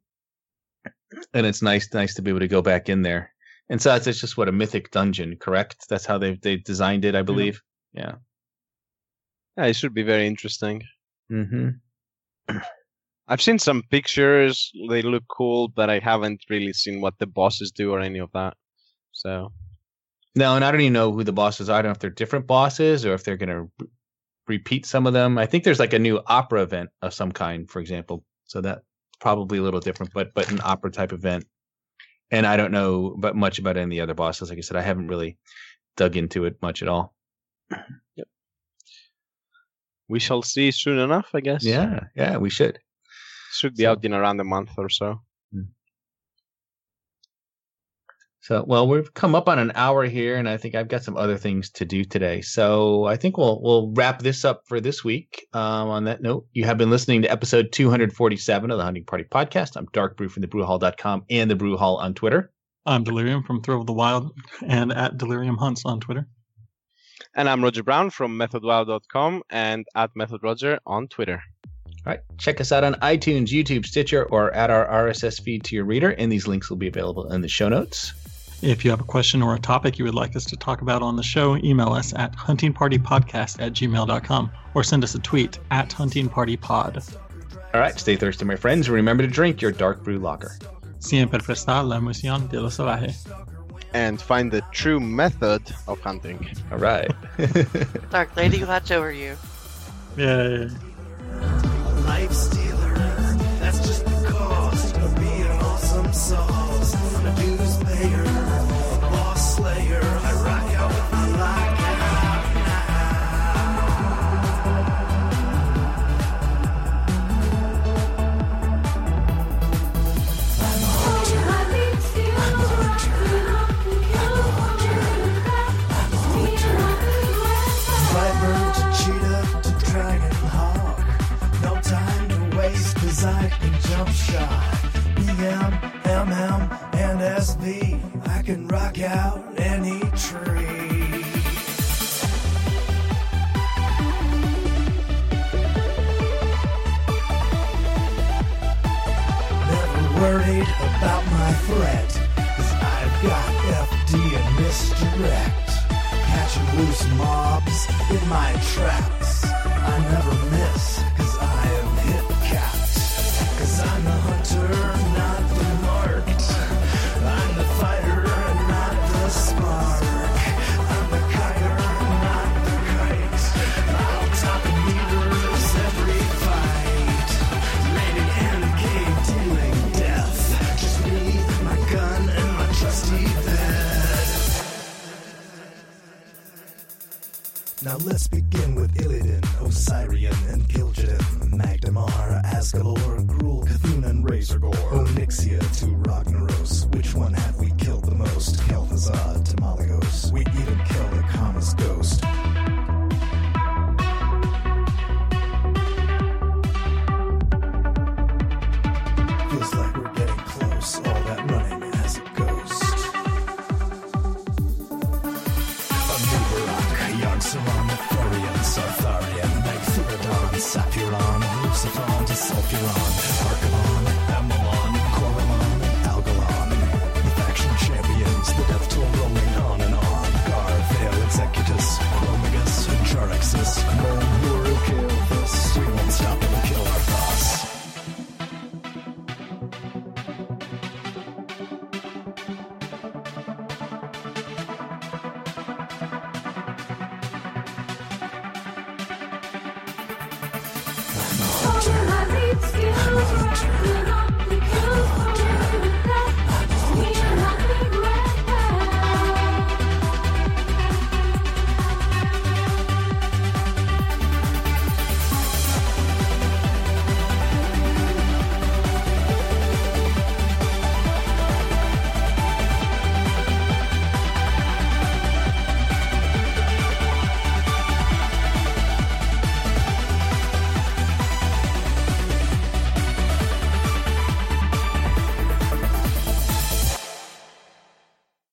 and it's nice nice to be able to go back in there. And so it's, it's just what a mythic dungeon, correct? That's how they they designed it, I believe. Yeah. Yeah, it should be very interesting. Mm-hmm. I've seen some pictures. They look cool, but I haven't really seen what the bosses do or any of that. So No, and I don't even know who the bosses are. I don't know if they're different bosses or if they're going to re- repeat some of them. I think there's like a new opera event of some kind, for example. So that's probably a little different, but but an opera type event. And I don't know but much about any of the other bosses. Like I said, I haven't really dug into it much at all. we shall see soon enough, I guess. Yeah, yeah, we should. should be So- out in around a month or so. So, well, we've come up on an hour here, and I think I've got some other things to do today. So, I think we'll we'll wrap this up for this week. Um, on that note, you have been listening to episode 247 of the Hunting Party Podcast. I'm Dark Brew from thebrewhall.com and the Brew Hall on Twitter. I'm Delirium from Thrill of the Wild and at Delirium Hunts on Twitter. And I'm Roger Brown from methodwow.com and at methodroger on Twitter. All right, check us out on iTunes, YouTube, Stitcher, or at our RSS feed to your reader, and these links will be available in the show notes. If you have a question or a topic you would like us to talk about on the show, email us at huntingpartypodcast at gmail.com or send us a tweet at huntingpartypod. All right, stay thirsty, my friends. and Remember to drink your dark brew lager. Siempre prestar la emoción de lo salvaje. And find the true method of hunting. All right. Dark Lady, watch over you. Yay. jump shot. BM, MM, and SV. I can rock out any tree. Never worried about my threat, cause I've got FD and misdirect. Catching loose mobs in my traps. I never miss. Gil'jaden,